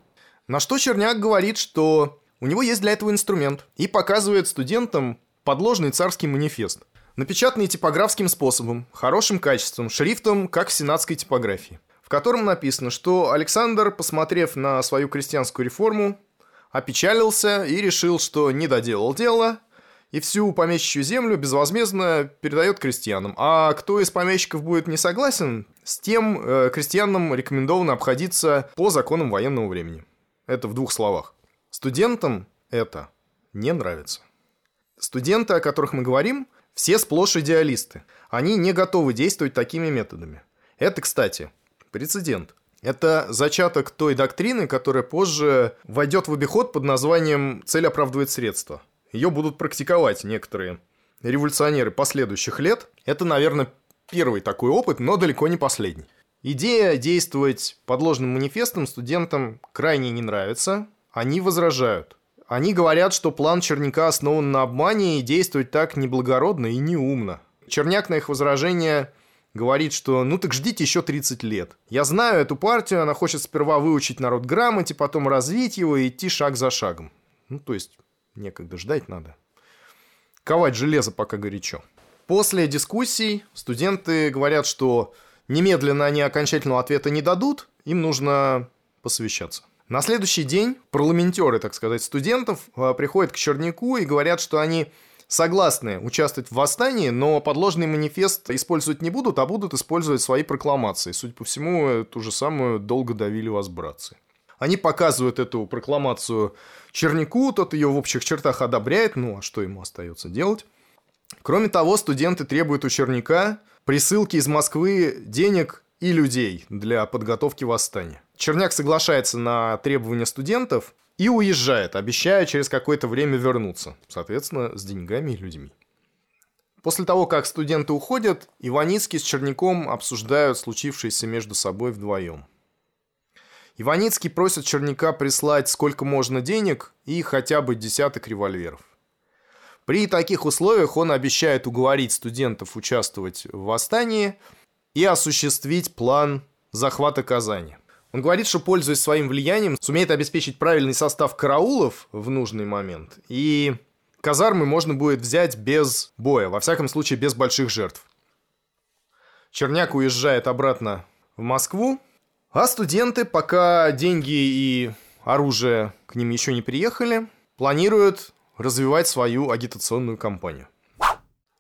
На что Черняк говорит, что у него есть для этого инструмент и показывает студентам подложный царский манифест – напечатанный типографским способом, хорошим качеством, шрифтом, как в сенатской типографии, в котором написано, что Александр, посмотрев на свою крестьянскую реформу, опечалился и решил, что не доделал дело, и всю помещичью землю безвозмездно передает крестьянам. А кто из помещиков будет не согласен, с тем э, крестьянам рекомендовано обходиться по законам военного времени. Это в двух словах. Студентам это не нравится. Студенты, о которых мы говорим, все сплошь идеалисты. Они не готовы действовать такими методами. Это, кстати, прецедент. Это зачаток той доктрины, которая позже войдет в обиход под названием «цель оправдывает средства». Ее будут практиковать некоторые революционеры последующих лет. Это, наверное, первый такой опыт, но далеко не последний. Идея действовать подложным манифестом студентам крайне не нравится. Они возражают. Они говорят, что план Черняка основан на обмане и действовать так неблагородно и неумно. Черняк на их возражение говорит, что ну так ждите еще 30 лет. Я знаю эту партию, она хочет сперва выучить народ грамоте, потом развить его и идти шаг за шагом. Ну, то есть, некогда ждать надо. Ковать железо пока горячо. После дискуссий студенты говорят, что немедленно они окончательного ответа не дадут, им нужно посовещаться. На следующий день парламентеры, так сказать, студентов а, приходят к Черняку и говорят, что они согласны участвовать в восстании, но подложный манифест использовать не будут, а будут использовать свои прокламации. Судя по всему, ту же самую «Долго давили вас, братцы». Они показывают эту прокламацию Черняку, тот ее в общих чертах одобряет, ну а что ему остается делать? Кроме того, студенты требуют у Черняка присылки из Москвы денег и людей для подготовки восстания. Черняк соглашается на требования студентов и уезжает, обещая через какое-то время вернуться. Соответственно, с деньгами и людьми. После того, как студенты уходят, Иваницкий с Черняком обсуждают случившееся между собой вдвоем. Иваницкий просит Черняка прислать сколько можно денег и хотя бы десяток револьверов. При таких условиях он обещает уговорить студентов участвовать в восстании и осуществить план захвата Казани. Он говорит, что, пользуясь своим влиянием, сумеет обеспечить правильный состав караулов в нужный момент, и казармы можно будет взять без боя, во всяком случае без больших жертв. Черняк уезжает обратно в Москву, а студенты, пока деньги и оружие к ним еще не приехали, планируют развивать свою агитационную кампанию.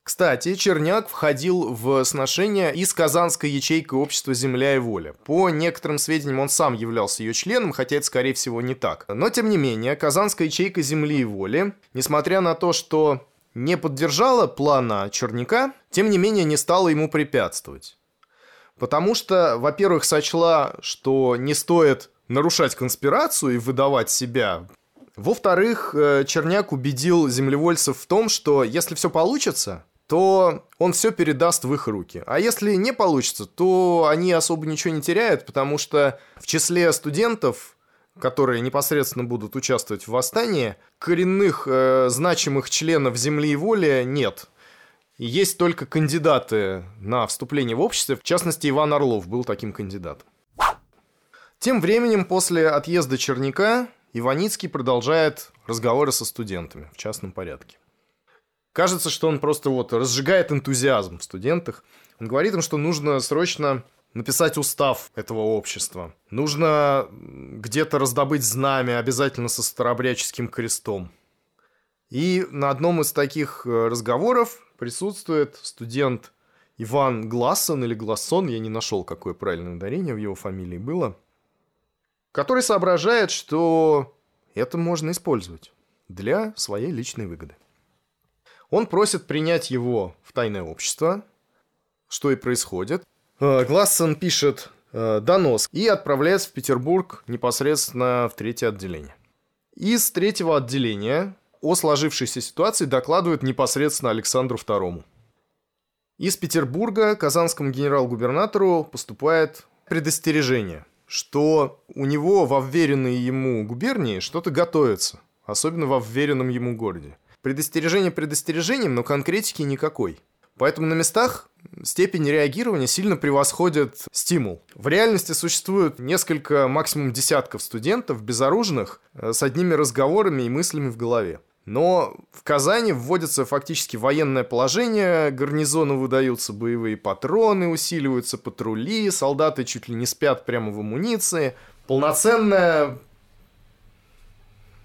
Кстати, Черняк входил в сношение и с Казанской ячейкой общества «Земля и воля». По некоторым сведениям, он сам являлся ее членом, хотя это, скорее всего, не так. Но, тем не менее, Казанская ячейка «Земли и воли», несмотря на то, что не поддержала плана Черняка, тем не менее не стала ему препятствовать. Потому что, во-первых, сочла, что не стоит нарушать конспирацию и выдавать себя во-вторых, э, Черняк убедил землевольцев в том, что если все получится, то он все передаст в их руки. А если не получится, то они особо ничего не теряют, потому что в числе студентов, которые непосредственно будут участвовать в восстании, коренных э, значимых членов земли и воли нет. Есть только кандидаты на вступление в общество, в частности, Иван Орлов был таким кандидатом. Тем временем, после отъезда Черняка, Иваницкий продолжает разговоры со студентами в частном порядке. Кажется, что он просто вот разжигает энтузиазм в студентах. Он говорит им, что нужно срочно написать устав этого общества. Нужно где-то раздобыть знамя, обязательно со старообрядческим крестом. И на одном из таких э, разговоров присутствует студент Иван Глассон или Глассон, я не нашел, какое правильное ударение в его фамилии было – который соображает, что это можно использовать для своей личной выгоды. Он просит принять его в тайное общество, что и происходит. Э, Глассон пишет э, донос и отправляется в Петербург непосредственно в третье отделение. Из третьего отделения о сложившейся ситуации докладывают непосредственно Александру II. Из Петербурга казанскому генерал-губернатору поступает предостережение – что у него во вверенной ему губернии что-то готовится, особенно во вверенном ему городе. Предостережение предостережением, но конкретики никакой. Поэтому на местах степень реагирования сильно превосходит стимул. В реальности существует несколько, максимум десятков студентов, безоружных, э, с одними разговорами и мыслями в голове. Но в Казани вводится фактически военное положение, гарнизону выдаются боевые патроны, усиливаются патрули, солдаты чуть ли не спят прямо в амуниции. Полноценная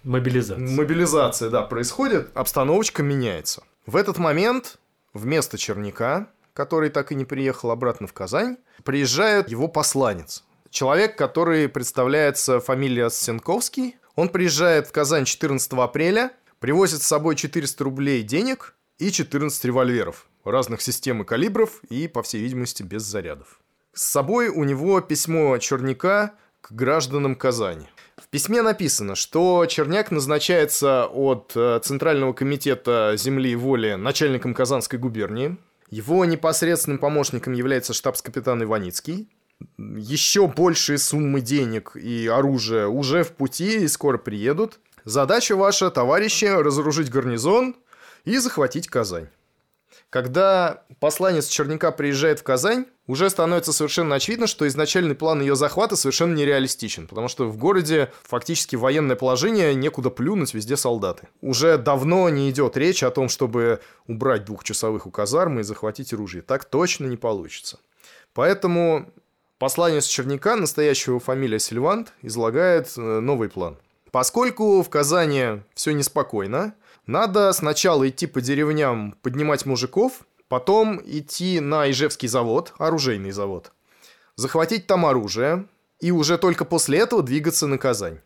Мобилизация. Мобилизация, да, происходит, обстановочка меняется. В этот момент вместо Черняка, который так и не приехал обратно в Казань, приезжает его посланец. Человек, который представляется фамилией Сенковский. Он приезжает в Казань 14 апреля Привозит с собой 400 рублей денег и 14 револьверов разных систем и калибров и, по всей видимости, без зарядов. С собой у него письмо Черняка к гражданам Казани. В письме написано, что Черняк назначается от э, Центрального комитета земли и воли начальником Казанской губернии. Его непосредственным помощником является штабс-капитан Иваницкий. еще большие суммы денег и оружия уже в пути и скоро приедут. Задача ваша, товарищи, разоружить гарнизон и захватить Казань. Когда посланец Черняка приезжает в Казань, уже становится совершенно очевидно, что изначальный план ее захвата совершенно нереалистичен, потому что в городе фактически военное положение, некуда плюнуть, везде солдаты. Уже давно не идет речь о том, чтобы убрать двухчасовых у казармы и захватить оружие. Так точно не получится. Поэтому посланец Черняка, настоящего фамилия Сильвант, излагает э, новый план. Поскольку в Казани все неспокойно, надо сначала идти по деревням поднимать мужиков, потом идти на Ижевский завод, оружейный завод, захватить там оружие и уже только после этого двигаться на Казань.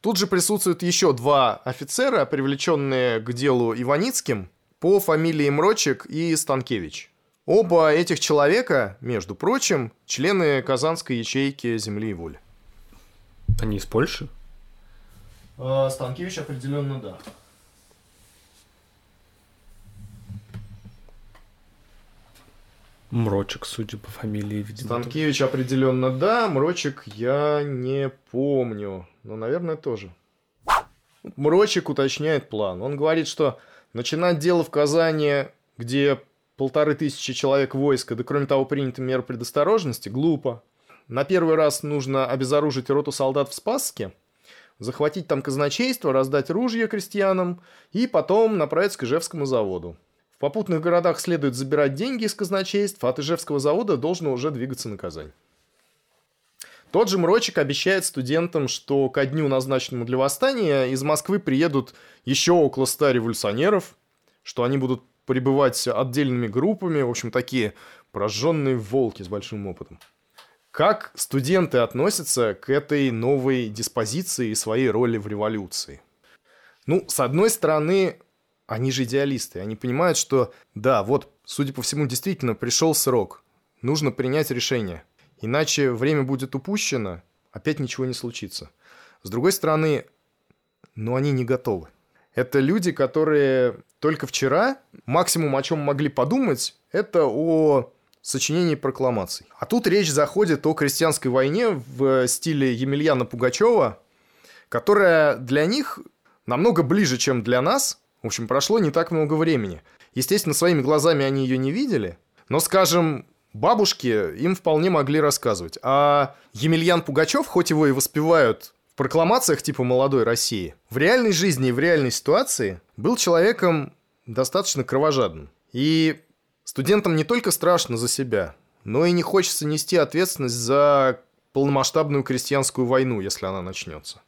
Тут же присутствуют еще два офицера, привлеченные к делу Иваницким, по фамилии Мрочек и Станкевич. Оба этих человека, между прочим, члены Казанской ячейки «Земли и воли». Они из Польши? А, Станкевич определенно да. Мрочек, судя по фамилии, видимо. Станкевич определенно да, Мрочек я не помню, но, наверное, тоже. Мрочек уточняет план. Он говорит, что начинать дело в Казани, где полторы тысячи человек войска, да кроме того приняты меры предосторожности, глупо. На первый раз нужно обезоружить роту солдат в Спасске, захватить там казначейство, раздать ружья крестьянам и потом направиться к Ижевскому заводу попутных городах следует забирать деньги из казначейств, а от Ижевского завода должно уже двигаться на Казань. Тот же Мрочек обещает студентам, что ко дню, назначенному для восстания, из Москвы приедут еще около ста революционеров, что они будут пребывать отдельными группами, в общем, такие прожженные волки с большим опытом. Как студенты относятся к этой новой диспозиции и своей роли в революции? Ну, с одной стороны, они же идеалисты. Они понимают, что да, вот, судя по всему, действительно пришел срок. Нужно принять решение. Иначе время будет упущено, опять ничего не случится. С другой стороны, ну они не готовы. Это люди, которые только вчера максимум, о чем могли подумать, это о сочинении прокламаций. А тут речь заходит о крестьянской войне в стиле Емельяна Пугачева, которая для них намного ближе, чем для нас – в общем, прошло не так много времени. Естественно, своими глазами они ее не видели, но, скажем, бабушки им вполне могли рассказывать. А Емельян Пугачев, хоть его и воспевают в прокламациях типа «Молодой России», в реальной жизни и в реальной ситуации был человеком достаточно кровожадным. И студентам не только страшно за себя, но и не хочется нести ответственность за полномасштабную крестьянскую войну, если она начнется.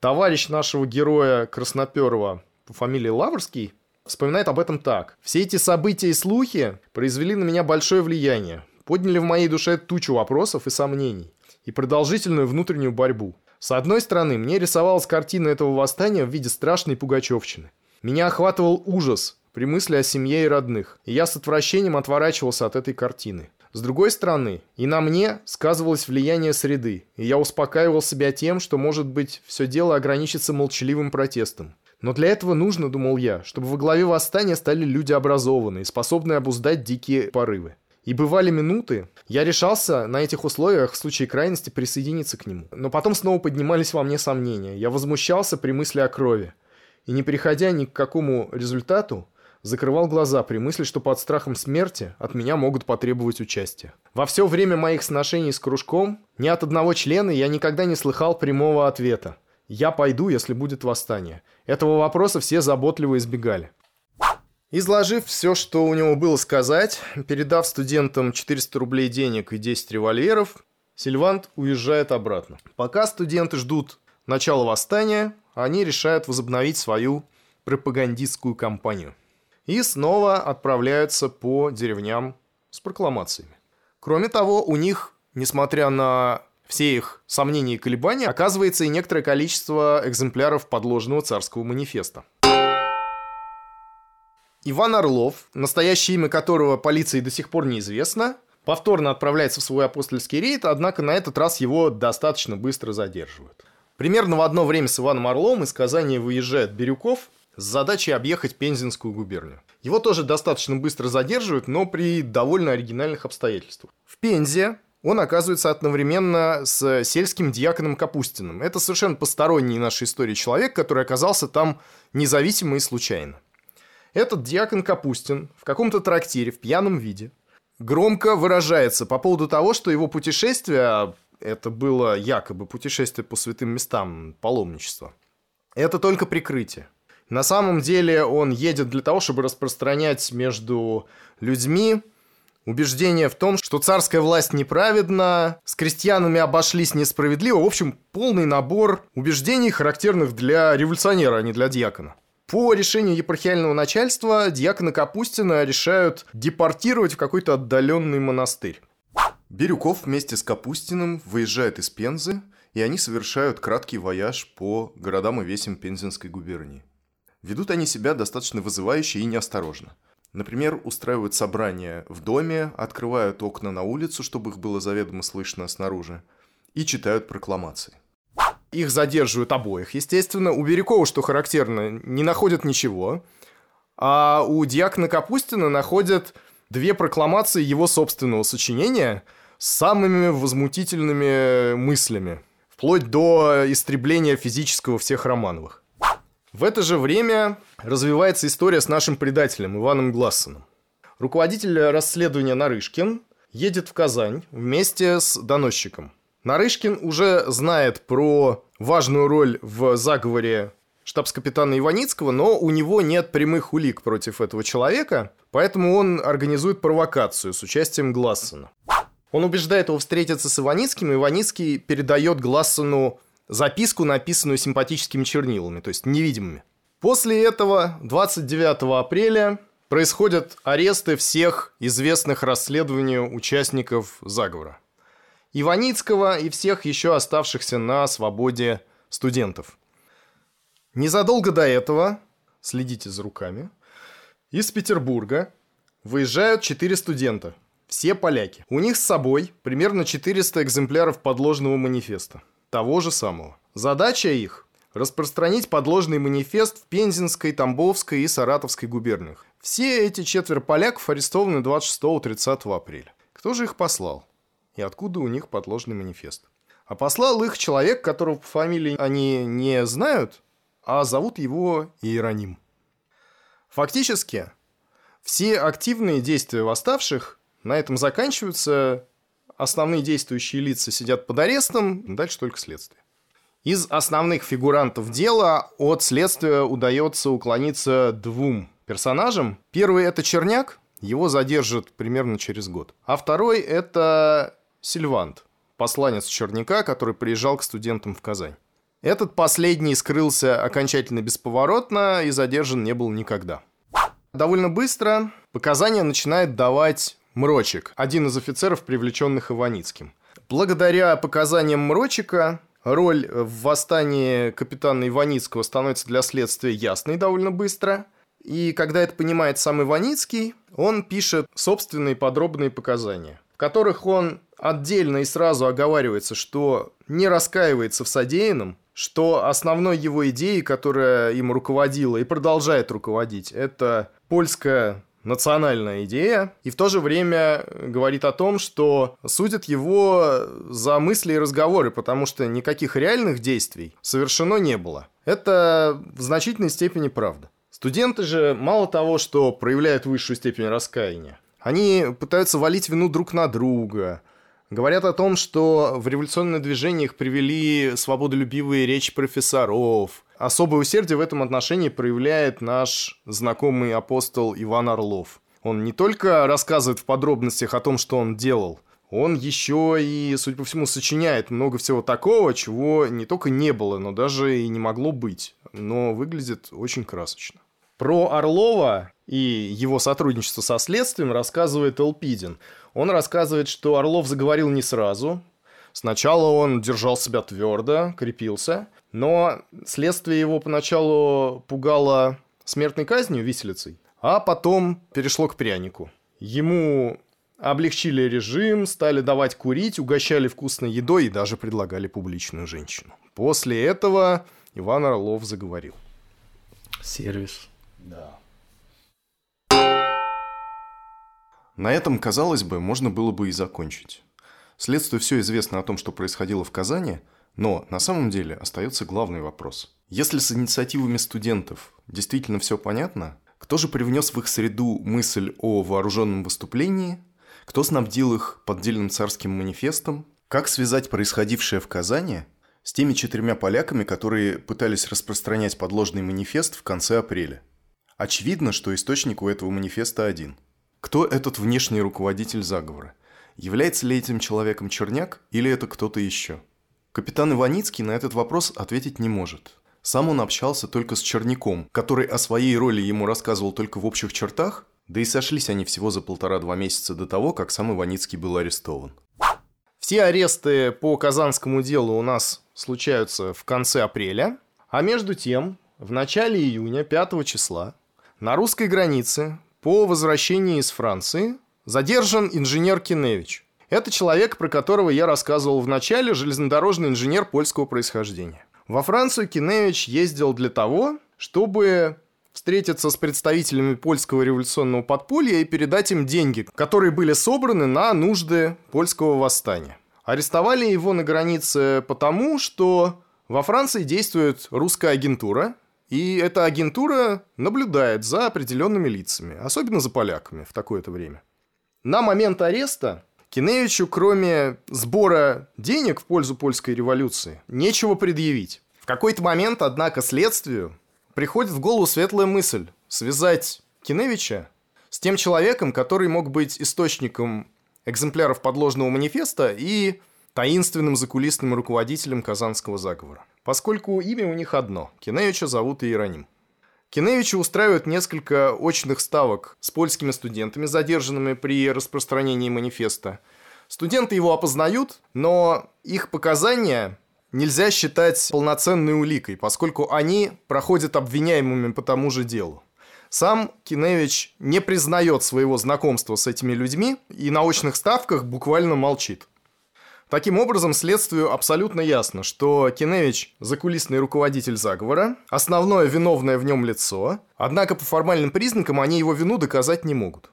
Товарищ нашего героя Красноперова по фамилии Лаврский вспоминает об этом так. «Все эти события и слухи произвели на меня большое влияние, подняли в моей душе тучу вопросов и сомнений и продолжительную внутреннюю борьбу. С одной стороны, мне рисовалась картина этого восстания в виде страшной пугачевщины. Меня охватывал ужас при мысли о семье и родных, и я с отвращением отворачивался от этой картины. С другой стороны, и на мне сказывалось влияние среды, и я успокаивал себя тем, что, может быть, все дело ограничится молчаливым протестом. Но для этого нужно, думал я, чтобы во главе восстания стали люди образованные, способные обуздать дикие порывы. И бывали минуты, я решался на этих условиях в случае крайности присоединиться к нему. Но потом снова поднимались во мне сомнения. Я возмущался при мысли о крови. И не приходя ни к какому результату, закрывал глаза при мысли, что под страхом смерти от меня могут потребовать участия. Во все время моих сношений с кружком ни от одного члена я никогда не слыхал прямого ответа. «Я пойду, если будет восстание». Этого вопроса все заботливо избегали. Изложив все, что у него было сказать, передав студентам 400 рублей денег и 10 револьверов, Сильвант уезжает обратно. Пока студенты ждут начала восстания, они решают возобновить свою пропагандистскую кампанию. И снова отправляются по деревням с прокламациями. Кроме того, у них, несмотря на все их сомнения и колебания, оказывается и некоторое количество экземпляров подложного царского манифеста. Иван Орлов, настоящее имя которого полиции до сих пор неизвестно, повторно отправляется в свой апостольский рейд, однако на этот раз его достаточно быстро задерживают. Примерно в одно время с Иваном Орлом из Казани выезжает Бирюков с задачей объехать Пензенскую губернию. Его тоже достаточно быстро задерживают, но при довольно оригинальных обстоятельствах. В Пензе он оказывается одновременно с сельским диаконом Капустиным. Это совершенно посторонний нашей истории человек, который оказался там независимо и случайно. Этот диакон Капустин в каком-то трактире в пьяном виде громко выражается по поводу того, что его путешествие, а это было якобы путешествие по святым местам, паломничество, это только прикрытие. На самом деле он едет для того, чтобы распространять между людьми убеждение в том, что царская власть неправедна, с крестьянами обошлись несправедливо. В общем, полный набор убеждений, характерных для революционера, а не для диакона. По решению епархиального начальства диакона Капустина решают депортировать в какой-то отдаленный монастырь. Бирюков вместе с Капустиным выезжает из Пензы, и они совершают краткий вояж по городам и весям Пензенской губернии. Ведут они себя достаточно вызывающе и неосторожно. Например, устраивают собрания в доме, открывают окна на улицу, чтобы их было заведомо слышно снаружи, и читают прокламации. Их задерживают обоих, естественно. У Бирюкова, что характерно, не находят ничего. А у Диакона Капустина находят две прокламации его собственного сочинения с самыми возмутительными мыслями. Вплоть до истребления физического всех Романовых. В это же время развивается история с нашим предателем Иваном Глассоном. Руководитель расследования Нарышкин едет в Казань вместе с доносчиком. Нарышкин уже знает про важную роль в заговоре штабс-капитана Иваницкого, но у него нет прямых улик против этого человека, поэтому он организует провокацию с участием Глассона. Он убеждает его встретиться с Иваницким, и Иваницкий передает Глассону записку, написанную симпатическими чернилами, то есть невидимыми. После этого 29 апреля происходят аресты всех известных расследованию участников заговора. Иваницкого и всех еще оставшихся на свободе студентов. Незадолго до этого, следите за руками, из Петербурга выезжают четыре студента, все поляки. У них с собой примерно 400 экземпляров подложного манифеста – того же самого. Задача их – распространить подложный манифест в Пензенской, Тамбовской и Саратовской губерниях. Все эти четверо поляков арестованы 26-30 апреля. Кто же их послал? И откуда у них подложный манифест? А послал их человек, которого по фамилии они не знают, а зовут его Иероним. Фактически, все активные действия восставших на этом заканчиваются основные действующие лица сидят под арестом, дальше только следствие. Из основных фигурантов дела от следствия удается уклониться двум персонажам. Первый – это Черняк, его задержат примерно через год. А второй – это Сильвант, посланец Черняка, который приезжал к студентам в Казань. Этот последний скрылся окончательно бесповоротно и задержан не был никогда. Довольно быстро показания начинает давать Мрочик, один из офицеров, привлеченных Иваницким. Благодаря показаниям Мрочика роль в восстании капитана Иваницкого становится для следствия ясной довольно быстро. И когда это понимает сам Иваницкий, он пишет собственные подробные показания, в которых он отдельно и сразу оговаривается, что не раскаивается в содеянном, что основной его идеей, которая им руководила и продолжает руководить, это польская национальная идея, и в то же время говорит о том, что судят его за мысли и разговоры, потому что никаких реальных действий совершено не было. Это в значительной степени правда. Студенты же мало того, что проявляют высшую степень раскаяния, они пытаются валить вину друг на друга, Говорят о том, что в революционное движение их привели свободолюбивые речи профессоров. Особое усердие в этом отношении проявляет наш знакомый апостол Иван Орлов. Он не только рассказывает в подробностях о том, что он делал, он еще и, судя по всему, сочиняет много всего такого, чего не только не было, но даже и не могло быть. Но выглядит очень красочно. Про Орлова и его сотрудничество со следствием рассказывает Элпидин. Он рассказывает, что Орлов заговорил не сразу. Сначала он держал себя твердо, крепился, но следствие его поначалу пугало смертной казнью, виселицей, а потом перешло к прянику. Ему облегчили режим, стали давать курить, угощали вкусной едой и даже предлагали публичную женщину. После этого Иван Орлов заговорил. Сервис. Да. На этом, казалось бы, можно было бы и закончить. Следствию все известно о том, что происходило в Казани, но на самом деле остается главный вопрос. Если с инициативами студентов действительно все понятно, кто же привнес в их среду мысль о вооруженном выступлении, кто снабдил их поддельным царским манифестом, как связать происходившее в Казани с теми четырьмя поляками, которые пытались распространять подложный манифест в конце апреля. Очевидно, что источник у этого манифеста один. Кто этот внешний руководитель заговора? Является ли этим человеком Черняк или это кто-то еще? Капитан Иваницкий на этот вопрос ответить не может. Сам он общался только с Черняком, который о своей роли ему рассказывал только в общих чертах, да и сошлись они всего за полтора-два месяца до того, как сам Иваницкий был арестован. Все аресты по Казанскому делу у нас случаются в конце апреля, а между тем, в начале июня, 5 числа, на русской границе по возвращении из Франции задержан инженер Киневич. Это человек, про которого я рассказывал в начале, железнодорожный инженер польского происхождения. Во Францию Киневич ездил для того, чтобы встретиться с представителями польского революционного подполья и передать им деньги, которые были собраны на нужды польского восстания. Арестовали его на границе потому, что во Франции действует русская агентура, и эта агентура наблюдает за определенными лицами, особенно за поляками в такое-то время. На момент ареста Киневичу, кроме сбора денег в пользу польской революции, нечего предъявить. В какой-то момент, однако, следствию приходит в голову светлая мысль связать Киневича с тем человеком, который мог быть источником экземпляров подложного манифеста и таинственным закулисным руководителем Казанского заговора. Поскольку имя у них одно – Киневича зовут Иероним. Киневича устраивают несколько очных ставок с польскими студентами, задержанными при распространении манифеста. Студенты его опознают, но их показания нельзя считать полноценной уликой, поскольку они проходят обвиняемыми по тому же делу. Сам Киневич не признает своего знакомства с этими людьми и на очных ставках буквально молчит. Таким образом, следствию абсолютно ясно, что Киневич – закулисный руководитель заговора, основное виновное в нем лицо, однако по формальным признакам они его вину доказать не могут.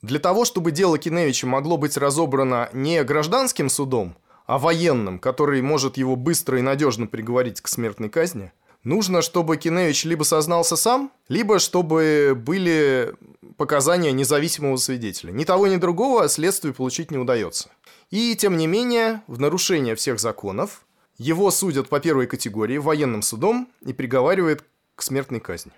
Для того, чтобы дело Киневича могло быть разобрано не гражданским судом, а военным, который может его быстро и надежно приговорить к смертной казни, нужно, чтобы Киневич либо сознался сам, либо чтобы были показания независимого свидетеля. Ни того, ни другого следствию получить не удается. И, тем не менее, в нарушение всех законов, его судят по первой категории военным судом и приговаривают к смертной казни.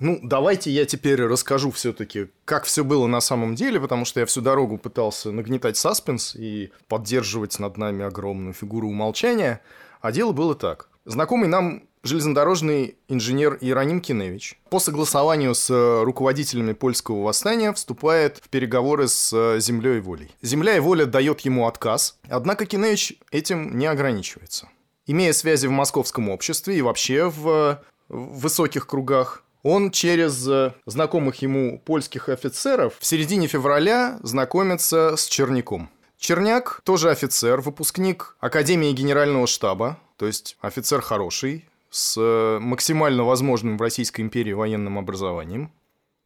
Ну, давайте я теперь расскажу все-таки, как все было на самом деле, потому что я всю дорогу пытался нагнетать саспенс и поддерживать над нами огромную фигуру умолчания. А дело было так. Знакомый нам железнодорожный инженер Иероним Киневич по согласованию с руководителями польского восстания вступает в переговоры с землей и волей. Земля и воля дает ему отказ, однако Киневич этим не ограничивается. Имея связи в московском обществе и вообще в высоких кругах, он через э, знакомых ему польских офицеров в середине февраля знакомится с Черняком. Черняк тоже офицер, выпускник Академии Генерального штаба, то есть офицер хороший, с э, максимально возможным в Российской империи военным образованием.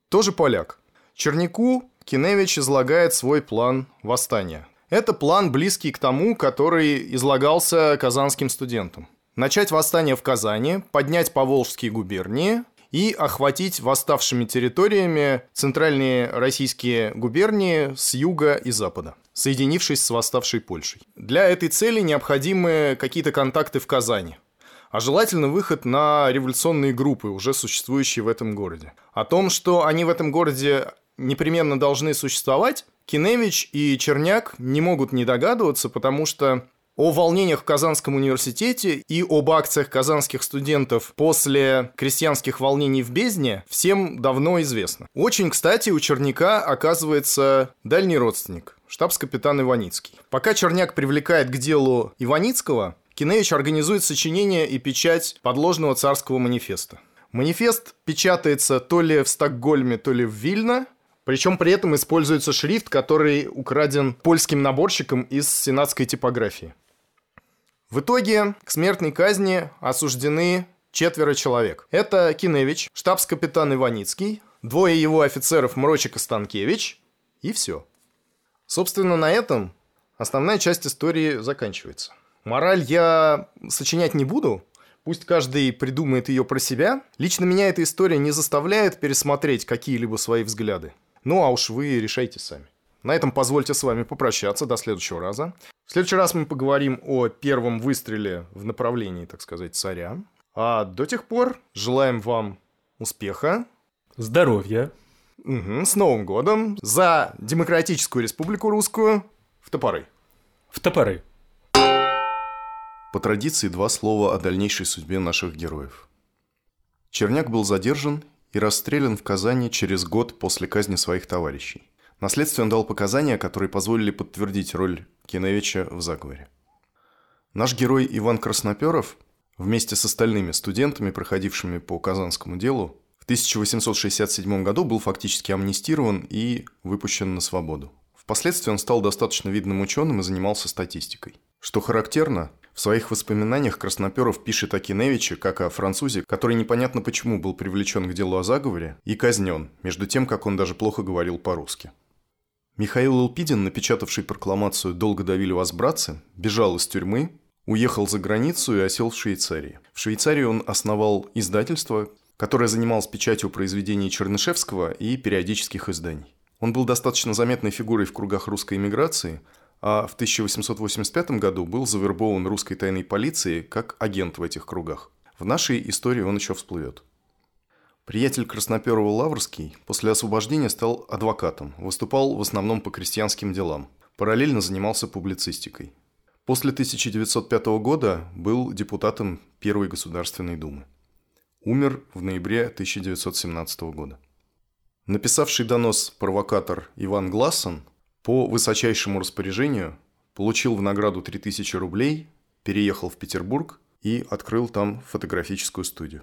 Тоже поляк. Черняку Киневич излагает свой план восстания. Это план, близкий к тому, который излагался казанским студентам. Начать восстание в Казани, поднять Поволжские губернии – и охватить восставшими территориями центральные российские губернии с юга и запада, соединившись с восставшей Польшей. Для этой цели необходимы какие-то контакты в Казани а желательно выход на революционные группы, уже существующие в этом городе. О том, что они в этом городе непременно должны существовать, Киневич и Черняк не могут не догадываться, потому что о волнениях в Казанском университете и об акциях казанских студентов после крестьянских волнений в Бездне всем давно известно. Очень, кстати, у Черняка оказывается дальний родственник, штабс-капитан Иваницкий. Пока Черняк привлекает к делу Иваницкого, Киневич организует сочинение и печать подложного царского манифеста. Манифест печатается то ли в Стокгольме, то ли в Вильно, причем при этом используется шрифт, который украден польским наборщиком из сенатской типографии. В итоге к смертной казни осуждены четверо человек. Это Киневич, штабс-капитан Иваницкий, двое его офицеров Мрочек и Станкевич, и все. Собственно, на этом основная часть истории заканчивается. Мораль я сочинять не буду, Пусть каждый придумает ее про себя. Лично меня эта история не заставляет пересмотреть какие-либо свои взгляды. Ну а уж вы решайте сами. На этом позвольте с вами попрощаться. До следующего раза. В следующий раз мы поговорим о первом выстреле в направлении, так сказать, царя. А до тех пор желаем вам успеха. Здоровья. Угу, с Новым годом. За Демократическую Республику Русскую. В топоры. В топоры. По традиции два слова о дальнейшей судьбе наших героев. Черняк был задержан и расстрелян в Казани через год после казни своих товарищей. На он дал показания, которые позволили подтвердить роль Киневича в заговоре. Наш герой Иван Красноперов вместе с остальными студентами, проходившими по Казанскому делу, в 1867 году был фактически амнистирован и выпущен на свободу. Впоследствии он стал достаточно видным ученым и занимался статистикой. Что характерно, в своих воспоминаниях Красноперов пишет о Киневиче как о французе, который непонятно почему был привлечен к делу о заговоре и казнен, между тем, как он даже плохо говорил по-русски. Михаил Лпидин, напечатавший прокламацию «Долго давили вас, братцы», бежал из тюрьмы, уехал за границу и осел в Швейцарии. В Швейцарии он основал издательство, которое занималось печатью произведений Чернышевского и периодических изданий. Он был достаточно заметной фигурой в кругах русской эмиграции – а в 1885 году был завербован русской тайной полицией как агент в этих кругах. В нашей истории он еще всплывет. Приятель Красноперова Лаврский после освобождения стал адвокатом, выступал в основном по крестьянским делам, параллельно занимался публицистикой. После 1905 года был депутатом Первой Государственной Думы. Умер в ноябре 1917 года. Написавший донос провокатор Иван Глассон – по высочайшему распоряжению получил в награду 3000 рублей, переехал в Петербург и открыл там фотографическую студию.